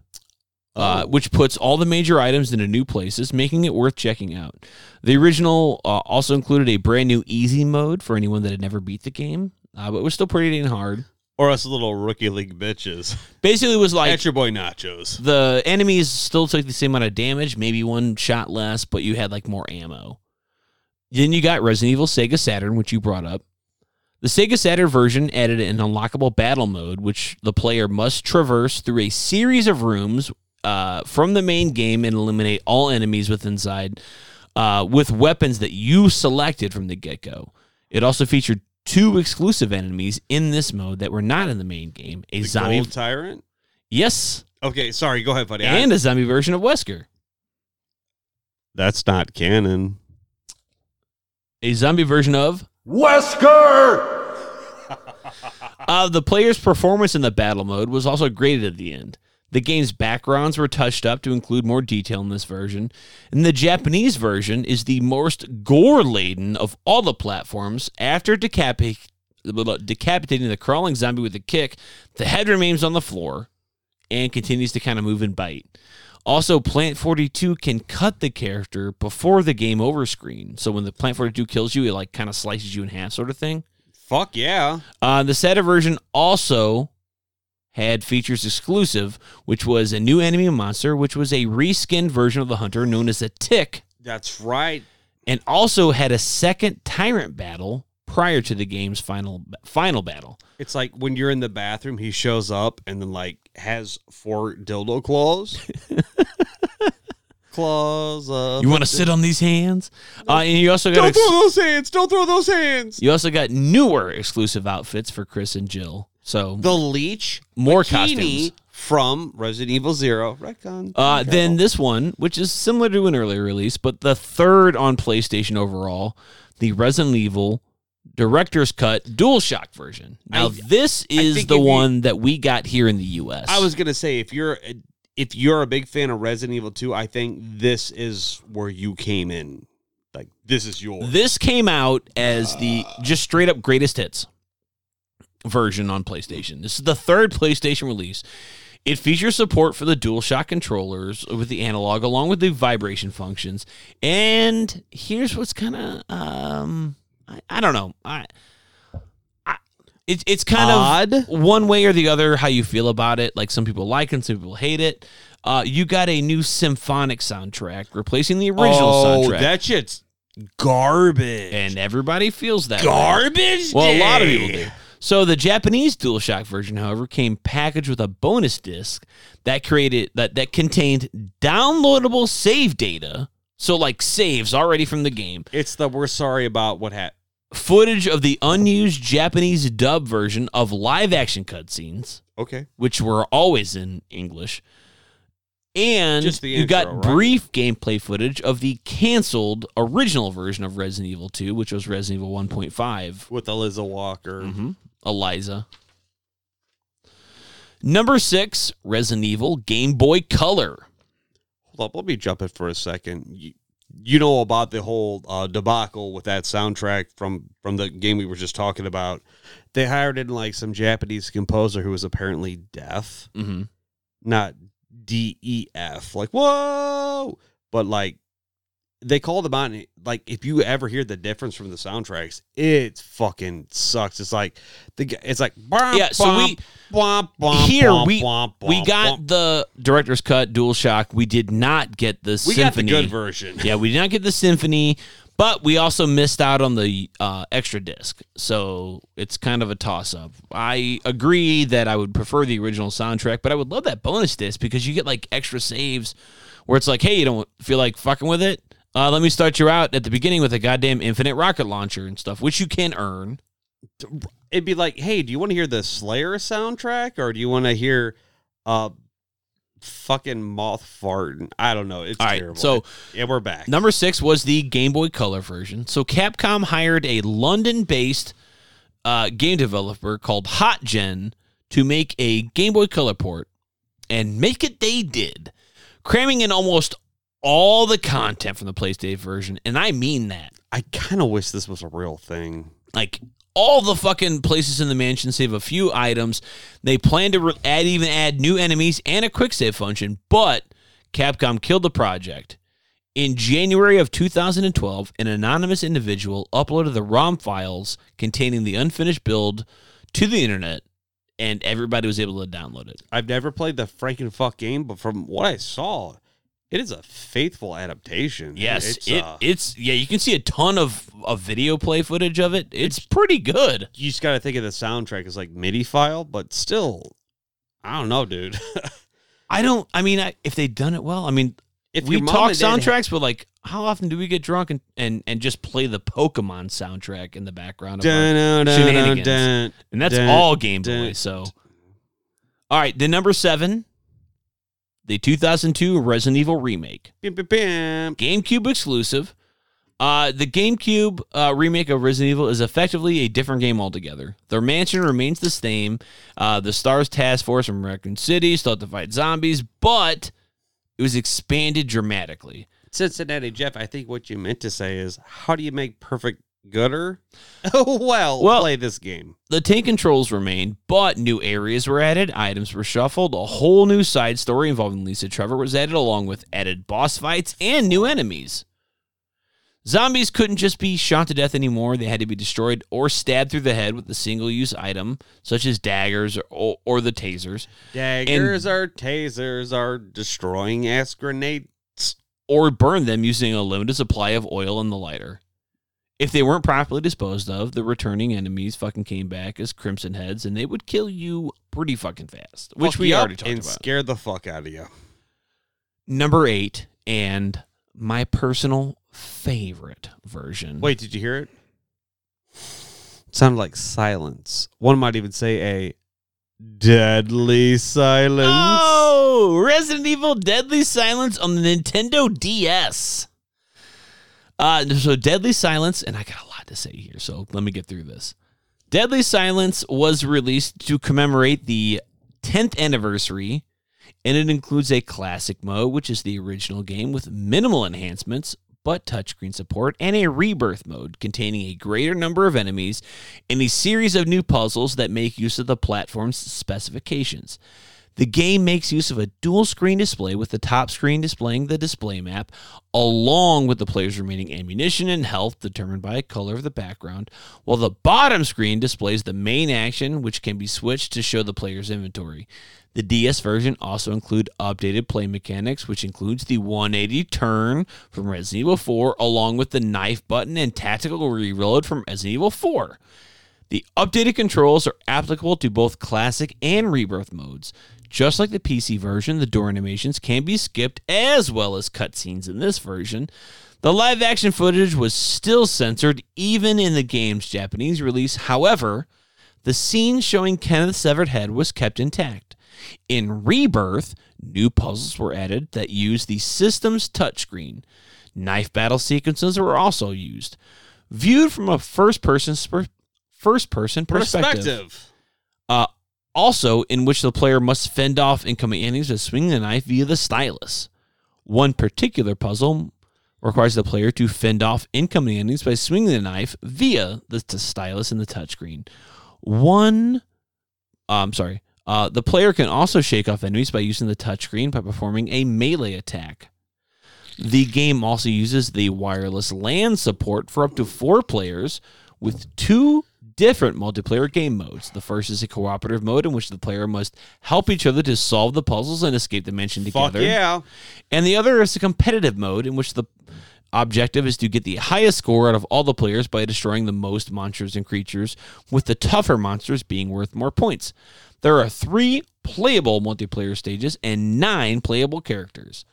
S1: uh, which puts all the major items into new places, making it worth checking out. The original uh, also included a brand new easy mode for anyone that had never beat the game, uh, but was still pretty dang hard.
S2: Or us little rookie league bitches.
S1: Basically, it was like
S2: That's your boy Nachos.
S1: the enemies still took the same amount of damage, maybe one shot less, but you had like more ammo. Then you got Resident Evil Sega Saturn, which you brought up. The Sega Saturn version added an unlockable battle mode, which the player must traverse through a series of rooms uh, from the main game and eliminate all enemies with inside uh, with weapons that you selected from the get go. It also featured two exclusive enemies in this mode that were not in the main game: a
S2: The
S1: zombie,
S2: Gold Tyrant?
S1: yes,
S2: Okay, sorry, go ahead, buddy.
S1: And a zombie version of Wesker.
S2: that's not canon.
S1: A zombie version of
S3: Wesker!
S1: uh, the player's performance in the battle mode was also graded at the end. The game's backgrounds were touched up to include more detail in this version, and the Japanese version is the most gore laden of all the platforms. After decapi- decapitating the crawling zombie with a kick, the head remains on the floor and continues to kind of move and bite. Also, Plant 42 can cut the character before the game over screen. So when the Plant 42 kills you, it like kind of slices you in half, sort of thing.
S2: Fuck yeah.
S1: Uh, the Sega version also had features exclusive, which was a new enemy monster, which was a reskinned version of the hunter known as a tick,
S2: That's right.
S1: and also had a second tyrant battle prior to the game's final final battle.
S2: It's like when you're in the bathroom, he shows up and then like has four dildo claws. claws. Uh,
S1: You want to sit on these hands? Uh, and you also got
S2: Don't
S1: ex-
S2: throw those hands! Don't throw those hands!
S1: you also got newer exclusive outfits for Chris and Jill. So
S2: The leech
S1: More costumes.
S2: from Resident Evil Zero. Retcon.
S1: Uh, then this one, which is similar to an earlier release, but the third on PlayStation overall, the Resident Evil Director's Cut DualShock version. Now,
S2: I-
S1: this is the
S2: if you-
S1: one that we got here in the U.S.
S2: I was gonna say if you're if you're a big fan of Resident Evil 2, I think this is where you came in. Like this is yours.
S1: This came out as the just straight up greatest hits version on PlayStation. This is the third PlayStation release. It features support for the DualShock controllers with the analog, along with the vibration functions. And here's what's kind of um, I, I don't know. I, I it's it's kind
S2: Odd?
S1: of one way or the other how you feel about it. Like some people like it, and some people hate it. Uh, you got a new symphonic soundtrack replacing the original
S2: oh,
S1: soundtrack
S2: that shit's garbage.
S1: and everybody feels that
S2: garbage.
S1: Well, a lot of people do. So the Japanese DualShock version, however, came packaged with a bonus disc that created that that contained downloadable save data. So like saves already from the game,
S2: It's the we're sorry about what happened.
S1: footage of the unused Japanese dub version of live action cutscenes,
S2: Okay.
S1: which were always in English. And you got
S2: right?
S1: brief gameplay footage of the canceled original version of Resident Evil 2, which was Resident Evil 1.5.
S2: With Eliza Walker.
S1: Mm-hmm. Eliza. Number six, Resident Evil Game Boy Color.
S2: Hold up, let me jump it for a second. You, you know about the whole uh, debacle with that soundtrack from from the game we were just talking about. They hired in like some Japanese composer who was apparently deaf,
S1: Mm-hmm.
S2: not D E F. Like whoa, but like they call him out. And, like if you ever hear the difference from the soundtracks, it fucking sucks. It's like the it's like
S1: Yeah, so we- Here we we got the director's cut, Dual Shock. We did not get the
S2: we got the
S1: symphony.
S2: good version.
S1: yeah, we did not get the symphony, but we also missed out on the uh, extra disc. So it's kind of a toss up. I agree that I would prefer the original soundtrack, but I would love that bonus disc because you get like extra saves where it's like, hey, you don't feel like fucking with it. Uh, let me start you out at the beginning with a goddamn infinite rocket launcher and stuff, which you can earn.
S2: it'd be like, hey, do you want to hear the Slayer soundtrack or do you want to hear uh fucking moth farting? I don't know. It's
S1: All right,
S2: terrible.
S1: so
S2: yeah, we're back.
S1: Number six was the Game Boy Color version. So Capcom hired a London-based uh, game developer called HotGen to make a Game Boy Color port, and make it they did, cramming in almost all the content from the PlayStation version, and I mean that.
S2: I kind of wish this was a real thing.
S1: Like all the fucking places in the mansion, save a few items. They plan to re- add even add new enemies and a quick save function, but Capcom killed the project. In January of 2012, an anonymous individual uploaded the ROM files containing the unfinished build to the internet, and everybody was able to download it.
S2: I've never played the Frankenfuck game, but from what I saw, it is a faithful adaptation.
S1: Yes,
S2: it's,
S1: it,
S2: uh,
S1: it's yeah. You can see a ton of, of video play footage of it. It's pretty good.
S2: you just got to think of the soundtrack as like MIDI file, but still, I don't know, dude.
S1: I don't. I mean, I, if they'd done it well, I mean,
S2: if
S1: we talk soundtracks, but like, how often do we get drunk and, and, and just play the Pokemon soundtrack in the background? Of our,
S2: Dun, dun, dun,
S1: shenanigans.
S2: dun,
S1: and that's all Game Boy. So, all right, the number seven, the 2002 Resident Evil remake,
S2: bim, bim, bim.
S1: GameCube exclusive. Uh, the GameCube uh, remake of Resident Evil is effectively a different game altogether. The mansion remains the same. Uh, the Stars Task Force from Raccoon City still have to fight zombies, but it was expanded dramatically.
S2: Cincinnati Jeff, I think what you meant to say is how do you make perfect gooder? Oh well,
S1: Well-
S2: play this game.
S1: The tank controls remained, but new areas were added, items were shuffled, a whole new side story involving Lisa Trevor was added, along with added boss fights and new enemies. Zombies couldn't just be shot to death anymore. They had to be destroyed or stabbed through the head with a single use item, such as daggers or, or the tasers,
S2: Daggers are tasers are destroying ass grenades.
S1: or burn them using a limited supply of oil in the lighter. If they weren't properly disposed of, the returning enemies fucking came back as crimson heads and they would kill you pretty fucking fast, which
S2: Fuck
S1: we
S2: you up
S1: already talked
S2: and
S1: about.
S2: scare the fuck out of you.
S1: Number eight, and my personal favorite version.
S2: Wait, did you hear it? it? sounded like silence. One might even say a deadly silence.
S1: Oh, Resident Evil Deadly Silence on the Nintendo DS. Uh, so Deadly Silence, and I got a lot to say here, so let me get through this. Deadly Silence was released to commemorate the 10th anniversary, and it includes a classic mode, which is the original game with minimal enhancements but touchscreen support, and a rebirth mode containing a greater number of enemies and a series of new puzzles that make use of the platform's specifications. The game makes use of a dual screen display with the top screen displaying the display map, along with the player's remaining ammunition and health determined by a color of the background, while the bottom screen displays the main action, which can be switched to show the player's inventory. The DS version also include updated play mechanics, which includes the 180 turn from Resident Evil 4, along with the knife button and tactical reload from Resident Evil 4. The updated controls are applicable to both classic and rebirth modes. Just like the PC version, the door animations can be skipped as well as cutscenes in this version. The live action footage was still censored even in the game's Japanese release. However, the scene showing Kenneth's severed head was kept intact. In Rebirth, new puzzles were added that used the system's touchscreen. Knife battle sequences were also used. Viewed from a first person first person perspective,
S2: Perspective.
S1: uh, also in which the player must fend off incoming enemies by swinging the knife via the stylus. One particular puzzle requires the player to fend off incoming enemies by swinging the knife via the, stylus in the touchscreen. One, uh, I'm sorry. Uh, the player can also shake off enemies by using the touchscreen by performing a melee attack. The game also uses the wireless LAN support for up to four players with two different multiplayer game modes. The first is a cooperative mode in which the player must help each other to solve the puzzles and escape the mansion
S2: Fuck
S1: together.
S2: yeah.
S1: And the other is a competitive mode in which the objective is to get the highest score out of all the players by destroying the most monsters and creatures, with the tougher monsters being worth more points. There are three playable multiplayer stages and nine playable characters.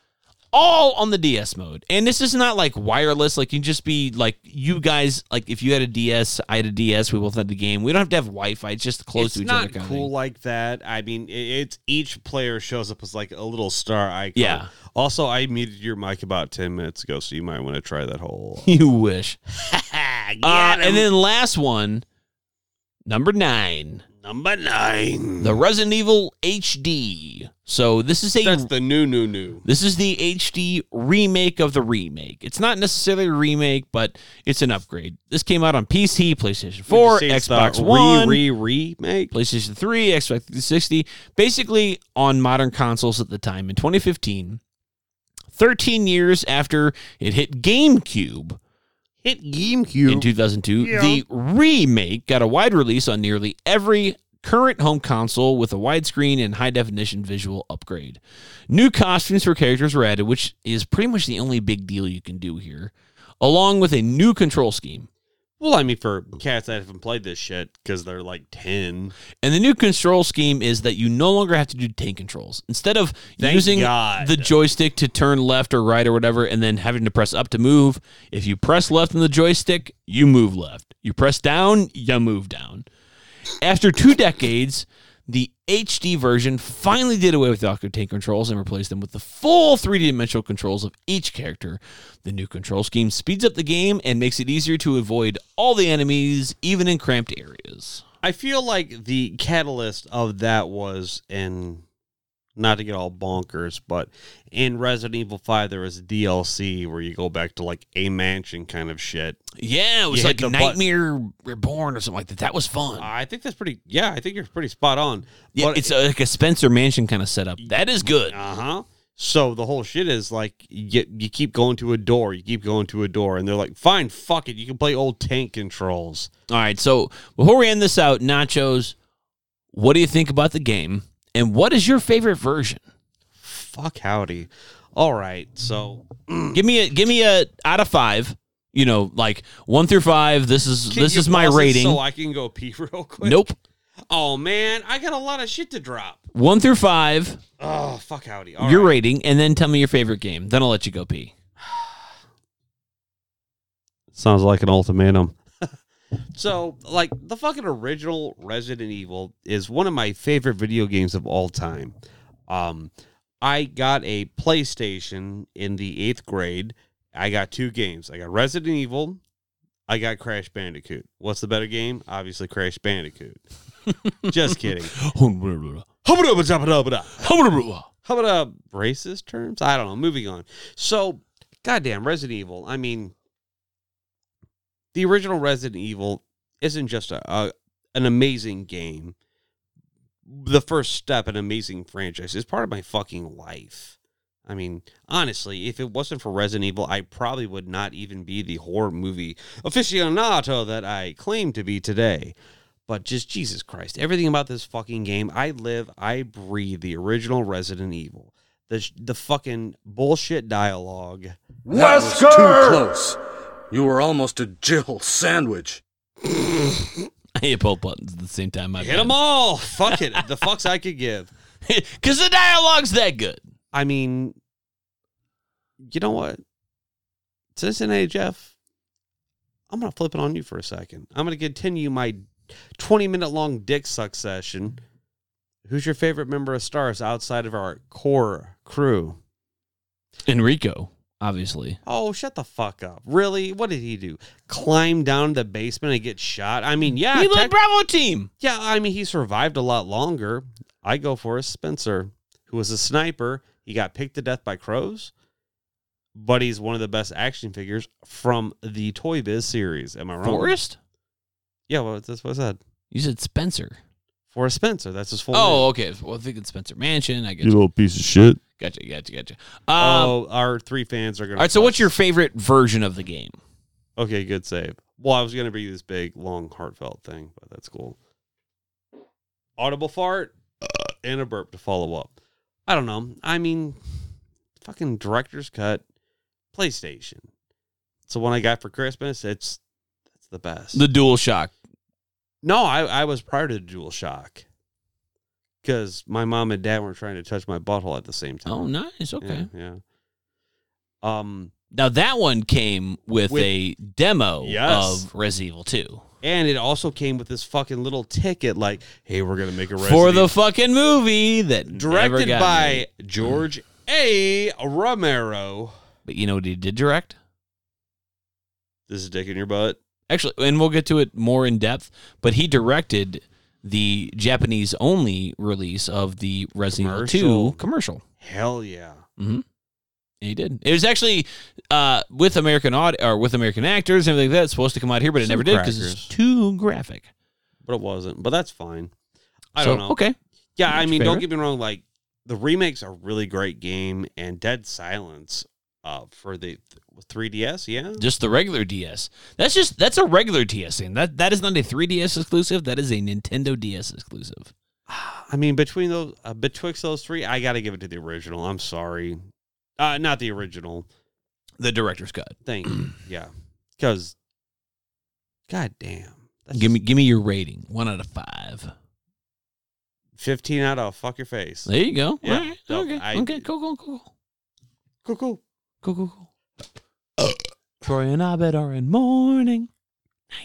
S1: All on the DS mode. And this is not like wireless, like you can just be like you guys like if you had a DS, I had a DS, we both had the game. We don't have to have Wi Fi, it's just close
S2: it's
S1: to each
S2: not
S1: other.
S2: cool like that. I mean, it's each player shows up as like a little star icon.
S1: Yeah.
S2: Also, I muted your mic about ten minutes ago, so you might want to try that whole.
S1: You wish. Uh, and then last one, number nine.
S2: Number nine.
S1: The Resident Evil HD. So this is a
S2: That's the new, new, new.
S1: this is the HD remake of the remake. It's not necessarily a remake, but it's an upgrade. This came out on PC, PlayStation 4,
S2: Would you say it's the
S1: Xbox One,
S2: re re remake.
S1: PlayStation 3, Xbox 360, basically on modern consoles at the time in 2015. 13 years after it hit GameCube,
S2: Hit GameCube.
S1: in 2002. The remake got a wide release on nearly every current home console with a widescreen and high definition visual upgrade. New costumes for characters were added, which is pretty much the only big deal you can do here, along with a new control scheme.
S2: Well, I mean, for cats that haven't played this shit because they're like ten.
S1: And the new control scheme is that you no longer have to do tank controls. Instead of
S2: Thank
S1: using
S2: God.
S1: the joystick to turn left or right or whatever, and then having to press up to move, if you press left on the joystick, you move left. You press down, you move down. After two decades, the HD version finally did away with the tank controls and replaced them with the full 3D dimensional controls of each character. The new control scheme speeds up the game and makes it easier to avoid all the enemies, even in cramped areas.
S2: I feel like the catalyst of that was in not to get all bonkers, but in Resident Evil 5 there was DLC where you go back to like a mansion kind of shit.
S1: Yeah, it was
S2: You
S1: like
S2: button.
S1: Nightmare Reborn or something like that. That was fun.
S2: I think that's pretty yeah, I think you're pretty spot on.
S1: yeah, it's a, like a Spencer Mansion kind of setup. That is good.
S2: Uh-huh. So the whole shit is like you, you keep going to a door, you keep going to a door, and they're like, fine, fuck it, you can play old tank controls.
S1: All right, so before we end this out, Nachos, what do you think about the game? And what is your favorite version?
S2: Fuck howdy. All right, so mm.
S1: Give me a give me a out of five. You know, like one through five. This is this is my rating.
S2: So I can go pee real quick.
S1: nope.
S2: Oh man, I got a lot of shit to drop.
S1: One through five,
S2: Oh fuck howdy. All
S1: your
S2: right.
S1: rating, and then tell me your favorite game. Then I'll let you go pee.
S2: Sounds like an ultimatum. So, like the fucking original Resident Evil is one of my favorite video games of all time. Um, I got a PlayStation in the eighth grade. I got two games. I got Resident Evil. I got Crash Bandicoot. What's the better game? Obviously, Crash Bandicoot. Just kidding. How about uh, racist terms? I don't know. Moving on. So, goddamn Resident Evil. I mean, the original Resident Evil isn't just a, a an amazing game. The first step in an amazing franchise is part of my fucking life. I mean, honestly, if it wasn't for Resident Evil, I probably would not even be the horror movie aficionado that I claim to be today. But just Jesus Christ, everything about this fucking game, I live, I breathe the original Resident Evil. The the fucking bullshit dialogue.
S3: That was too close. You were almost a Jill sandwich.
S1: I hit both buttons at the same time. I
S2: Hit them all. Fuck it. The fucks I could give.
S1: because the dialogue's that good.
S2: I mean, you know what? Cincinnati Jeff, I'm gonna flip it on you for a second. I'm gonna continue my 20 minute long dick suck session. Who's your favorite member of Stars outside of our core crew?
S1: Enrico, obviously.
S2: Oh, shut the fuck up. Really? What did he do? Climb down the basement and get shot? I mean, yeah,
S1: he led
S2: tech-
S1: Bravo team.
S2: yeah, I mean, he survived a lot longer. I go for a Spencer, who was a sniper. He got picked to death by crows. but he's one of the best action figures from the Toy Biz series. Am I wrong?
S1: Forest?
S2: Yeah, well, that's what I said.
S1: You said Spencer.
S2: Forest Spencer. That's his full
S1: Oh,
S2: name.
S1: okay. Well, I think it's Spencer Mansion. I get
S6: You
S1: you.
S6: little piece of shit.
S1: Gotcha, gotcha, gotcha. Um,
S2: oh, our three fans are going to.
S1: all right. So, what's your favorite version of the game?
S2: Okay, good save. Well, I was going to be this big, long, heartfelt thing, but that's cool. Audible fart and a burp to follow up. I don't know. I mean, fucking director's cut, PlayStation. It's the one I got for Christmas. It's it's the best.
S1: The Dual Shock.
S2: no, I I was prior to the Dual Shock because my mom and dad were trying to touch my butthole at the same time.
S1: Oh, nice. Okay.
S2: Yeah. yeah. Um,
S1: Now that one came with,
S2: With-
S1: a demo
S2: Yes.
S1: of Resident Evil 2
S2: and it also came with this fucking little ticket, like, "Hey, we're gonna make a
S1: for
S2: Resident
S1: the fucking movie that
S2: directed by
S1: made.
S2: George A. Romero.
S1: But you know what he did direct?
S2: This is dick in your butt.
S1: Actually, and we'll get to it more in depth. But he directed the Japanese only release of the Resident Evil 2 commercial.
S2: Hell yeah.
S1: Mm-hmm. He did. It was actually uh, with American aud- or with American actors and everything like that. It's supposed to come out here, but it
S2: Some
S1: never did because it's too graphic.
S2: But it wasn't. But that's fine. I
S1: So,
S2: don't know.
S1: Okay.
S2: Yeah, I mean, don't get me wrong. Like the remakes are a really great game, and Dead Silence uh, for the 3DS. Yeah,
S1: Just the regular DS. That's just that's a regular DS thing. That that is not a 3DS exclusive. That is a Nintendo DS exclusive.
S2: I mean, between those, uh, betwixt those three, I got to give it to the original. I'm sorry, uh, not the original.
S1: The director's cut.
S2: Thank you. Yeah, because, god damn, that's
S1: Give me give me your rating. One out of five.
S2: 15 out of fuck your face.
S1: There you go.
S2: Yeah.
S1: All right.
S2: No,
S1: okay.
S2: I-
S1: okay. Cool. Cool. Cool.
S2: Cool, cool.
S1: Cool. Cool. Cool. Troy and Abed are in mourning.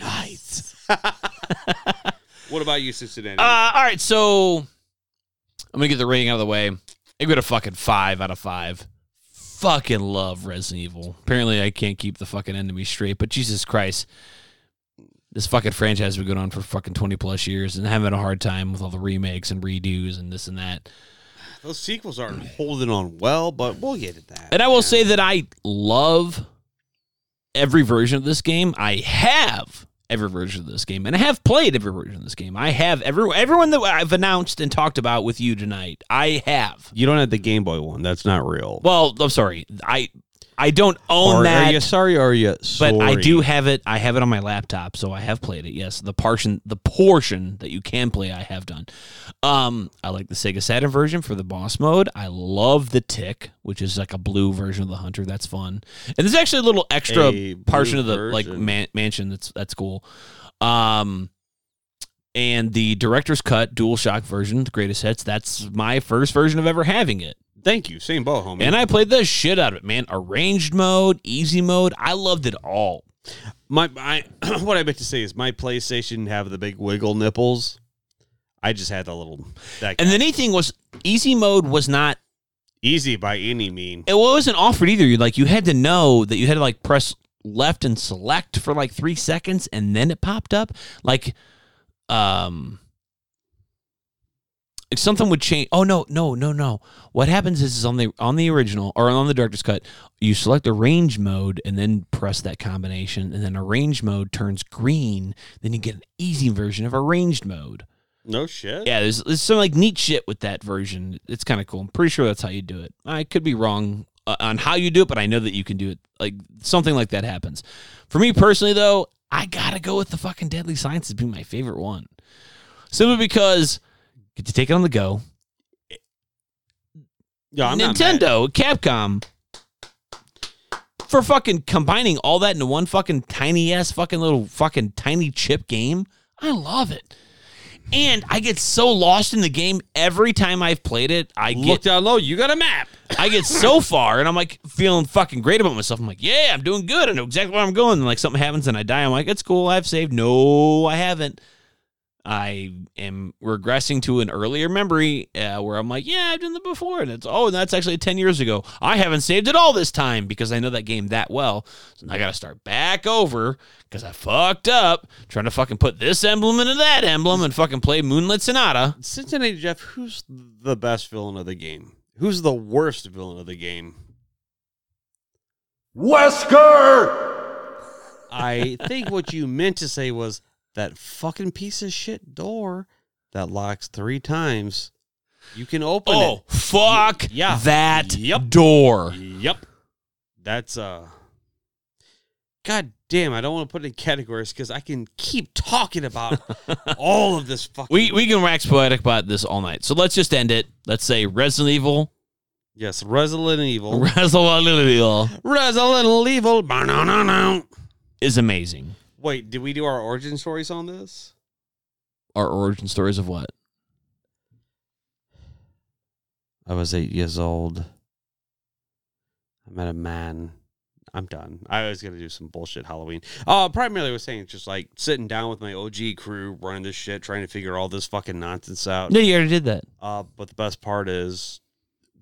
S1: Nice.
S2: What about you, Cincinnati?
S1: Uh, all right, so I'm gonna get the rating out of the way. I give it a fucking five out of five. Fucking love Resident Evil. Apparently, I can't keep the fucking enemy straight, but Jesus Christ, this fucking franchise has been going on for fucking 20 plus years, and having a hard time with all the remakes and redos and this and that.
S2: Those sequels aren't holding on well, but we'll get at that.
S1: And I will
S2: man.
S1: say that I love every version of this game. I have every version of this game, and I have played every version of this game. I have every everyone that I've announced and talked about with you tonight. I have.
S2: you don't have the Game Boy one. That's not real.
S1: Well, I'm sorry. I I don't own
S2: Are-
S1: that.
S2: Are you sorry or are you sorry?
S1: but I do have it. I have it on my laptop, so I have played it. Yes, the portion, the portion that you can play, I have done. Um, I like the Sega Saturn version for the boss mode. I love the Tick, which is like a blue version of the Hunter. That's fun. And there's actually a little extra
S2: A
S1: portion of the like man- mansion. That's that's cool. Um, and the director's cut dual shock version, the greatest hits. That's my first version of ever having it.
S2: Thank you. Same boat, homie.
S1: And I played the shit out of it, man. Arranged mode, easy mode. I loved it all.
S2: my, my what I meant to say is my PlayStation have the big wiggle nipples. I just had the little that
S1: And the neat thing was, easy mode was not.
S2: easy by any mean.
S1: It wasn't offered either. You like you had to know that you had to like press left and select for like three seconds, and then it popped up. Like, um, if something would change. Oh no, no, no, no. What happens is, is on the on the original or on the director's cut, you select a range mode and then press that combination, and then arrange mode turns green. Then you get an easy version of arranged mode.
S2: No shit.
S1: Yeah, there's, there's some like neat shit with that version. It's kind of cool. I'm pretty sure that's how you do it. I could be wrong uh, on how you do it, but I know that you can do it. Like something like that happens. For me personally, though, I gotta go with the fucking Deadly Silence as being my favorite one, simply because get to take it on the go.
S2: Yeah, I'm.
S1: Nintendo, Capcom, for fucking combining all that into one fucking tiny ass fucking little fucking tiny chip game. I love it. And I get so lost in the game every time I've played it. I
S2: Look
S1: get
S2: down low. You got a map.
S1: I get so far and I'm like feeling fucking great about myself. I'm like, yeah, I'm doing good. I know exactly where I'm going. And like something happens and I die. I'm like, it's cool. I've saved. No, I haven't. I am regressing to an earlier memory uh, where I'm like, yeah, I've done that before. And it's, oh, and that's actually 10 years ago. I haven't saved it all this time because I know that game that well. So now I got to start back over because I fucked up trying to fucking put this emblem into that emblem and fucking play Moonlight Sonata.
S2: Cincinnati Jeff, who's the best villain of the game? Who's the worst villain of the game?
S3: Wesker!
S2: I think what you meant to say was that fucking piece of shit door that locks three times. You can open
S1: Oh,
S2: it.
S1: fuck
S2: yeah.
S1: that
S2: Yep.
S1: door.
S2: Yep. That's uh God damn, I don't want to put it in categories because I can keep talking about all of this fucking
S1: We we can wax poetic about this all night. So let's just end it. Let's say Resident Evil.
S2: Yes, Resident Evil.
S1: Resident Evil
S2: Resident Evil.
S1: Is amazing.
S2: Wait, did we do our origin stories on this?
S1: Our origin stories of what?
S2: I was eight years old. I met a man. I'm done. I was gonna do some bullshit Halloween. Uh primarily I was saying it's just like sitting down with my OG crew, running this shit, trying to figure all this fucking nonsense out.
S1: No, you already did that.
S2: Uh but the best part is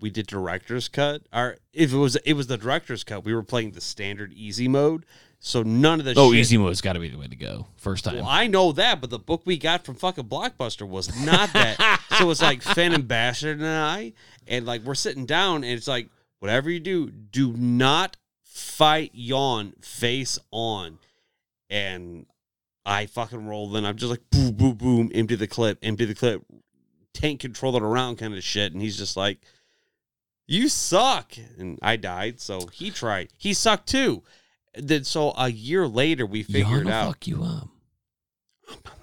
S2: we did director's cut. Our if it was it was the director's cut, we were playing the standard easy mode. So none of the
S1: Oh,
S2: shit,
S1: easy mode's got to be the way to go. First time.
S2: well, I know that, but the book we got from fucking Blockbuster was not that. so it's like Finn and Bastard and I, and like we're sitting down, and it's like, whatever you do, do not fight yawn face on. And I fucking rolled in. I'm just like, boom, boom, boom, empty the clip, empty the clip, tank control it around kind of shit. And he's just like, you suck. And I died, so he tried. He sucked too. Then so a year later, we figured
S1: Yana
S2: out
S1: fuck you up.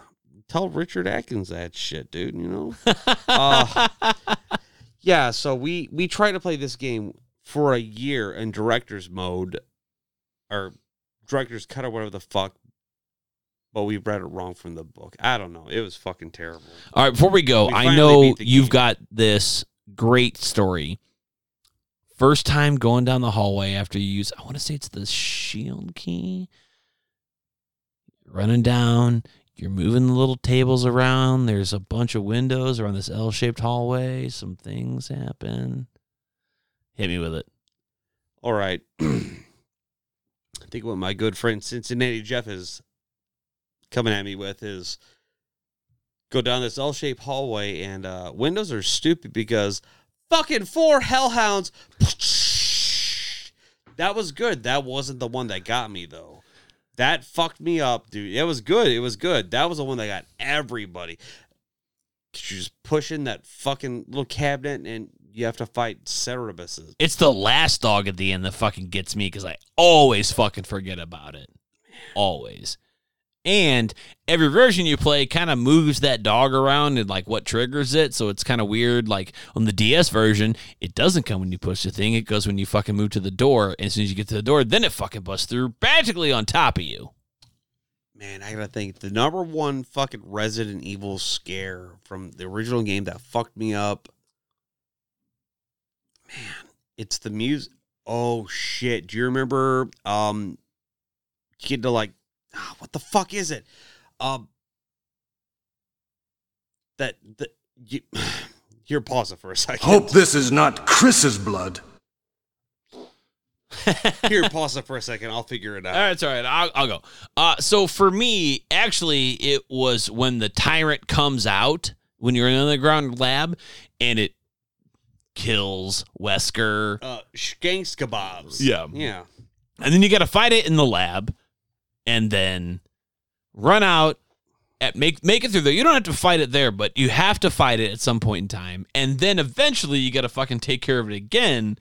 S2: tell Richard Aiken that shit, dude. You know. uh, yeah. So we we tried to play this game for a year in director's mode, or director's cut or whatever the fuck. But we read it wrong from the book. I don't know. It was fucking terrible.
S1: All right, before we go,
S2: We
S1: I know you've
S2: game.
S1: got this great story. First time going down the hallway after you use, I want to say it's the shield key. Running down, you're moving the little tables around. There's a bunch of windows around this L shaped hallway. Some things happen. Hit me with it.
S2: All right. I think what my good friend Cincinnati Jeff is coming at me with is go down this L-shaped hallway and uh, windows are stupid because fucking four hellhounds. That was good. That wasn't the one that got me though. That fucked me up, dude. It was good. It was good. That was the one that got everybody. You're just pushing that fucking little cabinet and you have to fight Cerberuses.
S1: It's the last dog at the end that fucking gets me because I always fucking forget about it. Always. And every version you play kind of moves that dog around and like what triggers it. So it's kind of weird. Like on the DS version, it doesn't come when you push the thing. It goes when you fucking move to the door. And as soon as you get to the door, then it fucking busts through magically on top of you.
S2: Man, I gotta think. The number one fucking Resident Evil scare from the original game that fucked me up. Man, it's the music. Oh shit! Do you remember? Um, you get to like, ah, what the fuck is it? Um, that the you. Here, pause it for a second.
S3: Hope this is not Chris's blood.
S2: Here, pause it for a second. I'll figure it out.
S1: All right, it's all right. I'll, I'll go. Uh, so for me, actually, it was when the tyrant comes out when you're in the underground lab and it kills Wesker.
S2: Uh, skanks kebabs.
S1: Yeah.
S2: yeah.
S1: And then you got to fight it in the lab and then run out at make make it through there. You don't have to fight it there, but you have to fight it at some point in time. And then eventually you got to fucking take care of it again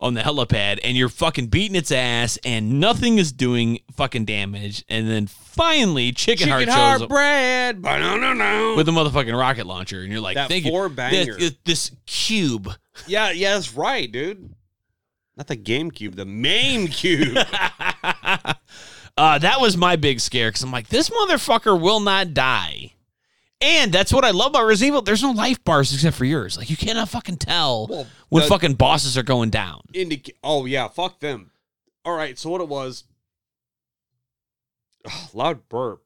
S1: on the helipad and you're fucking beating its ass and nothing is doing fucking damage. And then finally Chicken, Heart
S2: Chicken
S1: shows
S2: heart
S1: up
S2: bread. Ba-na-na-na.
S1: with a motherfucking rocket launcher and you're like,
S2: That
S1: thank you.
S2: four
S1: This-
S2: banger.
S1: This, this cube.
S2: Yeah, yeah, that's right, dude. Not the GameCube, the main cube.
S1: uh, that was my big scare because I'm like, this motherfucker will not die. And that's what I love about Resident Evil. There's no life bars except for yours. Like you cannot fucking tell
S2: Well,
S1: when
S2: the-
S1: fucking bosses are going down.
S2: Indica- oh yeah, fuck them. All right, so what it was? Ugh, loud burp.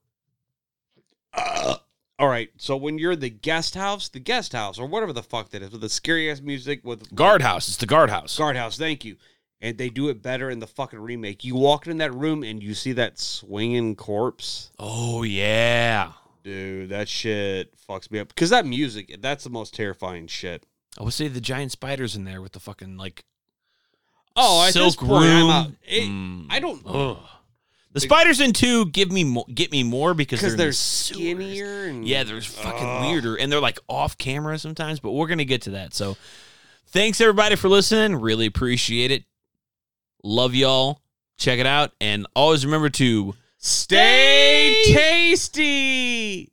S2: Ugh. all right, so when you're the guest house, the guest house, or whatever the fuck that is, with the scary ass music with
S1: Guardhouse. It's the guardhouse.
S2: guardhouse. Thank you. And they do it better in the fucking remake. You walk in that room and you see that swinging corpse.
S1: oh yeah.
S2: Dude, that shit fucks me up. Because that music, that's the most terrifying shit.
S1: I would say the giant spiders in there with the fucking like
S2: Oh, at this
S1: Silk
S2: point, I'm
S1: Room.
S2: out. It-
S1: Mm.
S2: I don't
S1: Ugh. The spiders in two give me more, get me more because they're,
S2: they're
S1: the
S2: skinnier and
S1: Yeah, they're fucking weirder, and they're like off camera sometimes. But we're gonna get to that. So, thanks everybody for listening. Really appreciate it. Love y'all. Check it out, and always remember to
S2: stay tasty.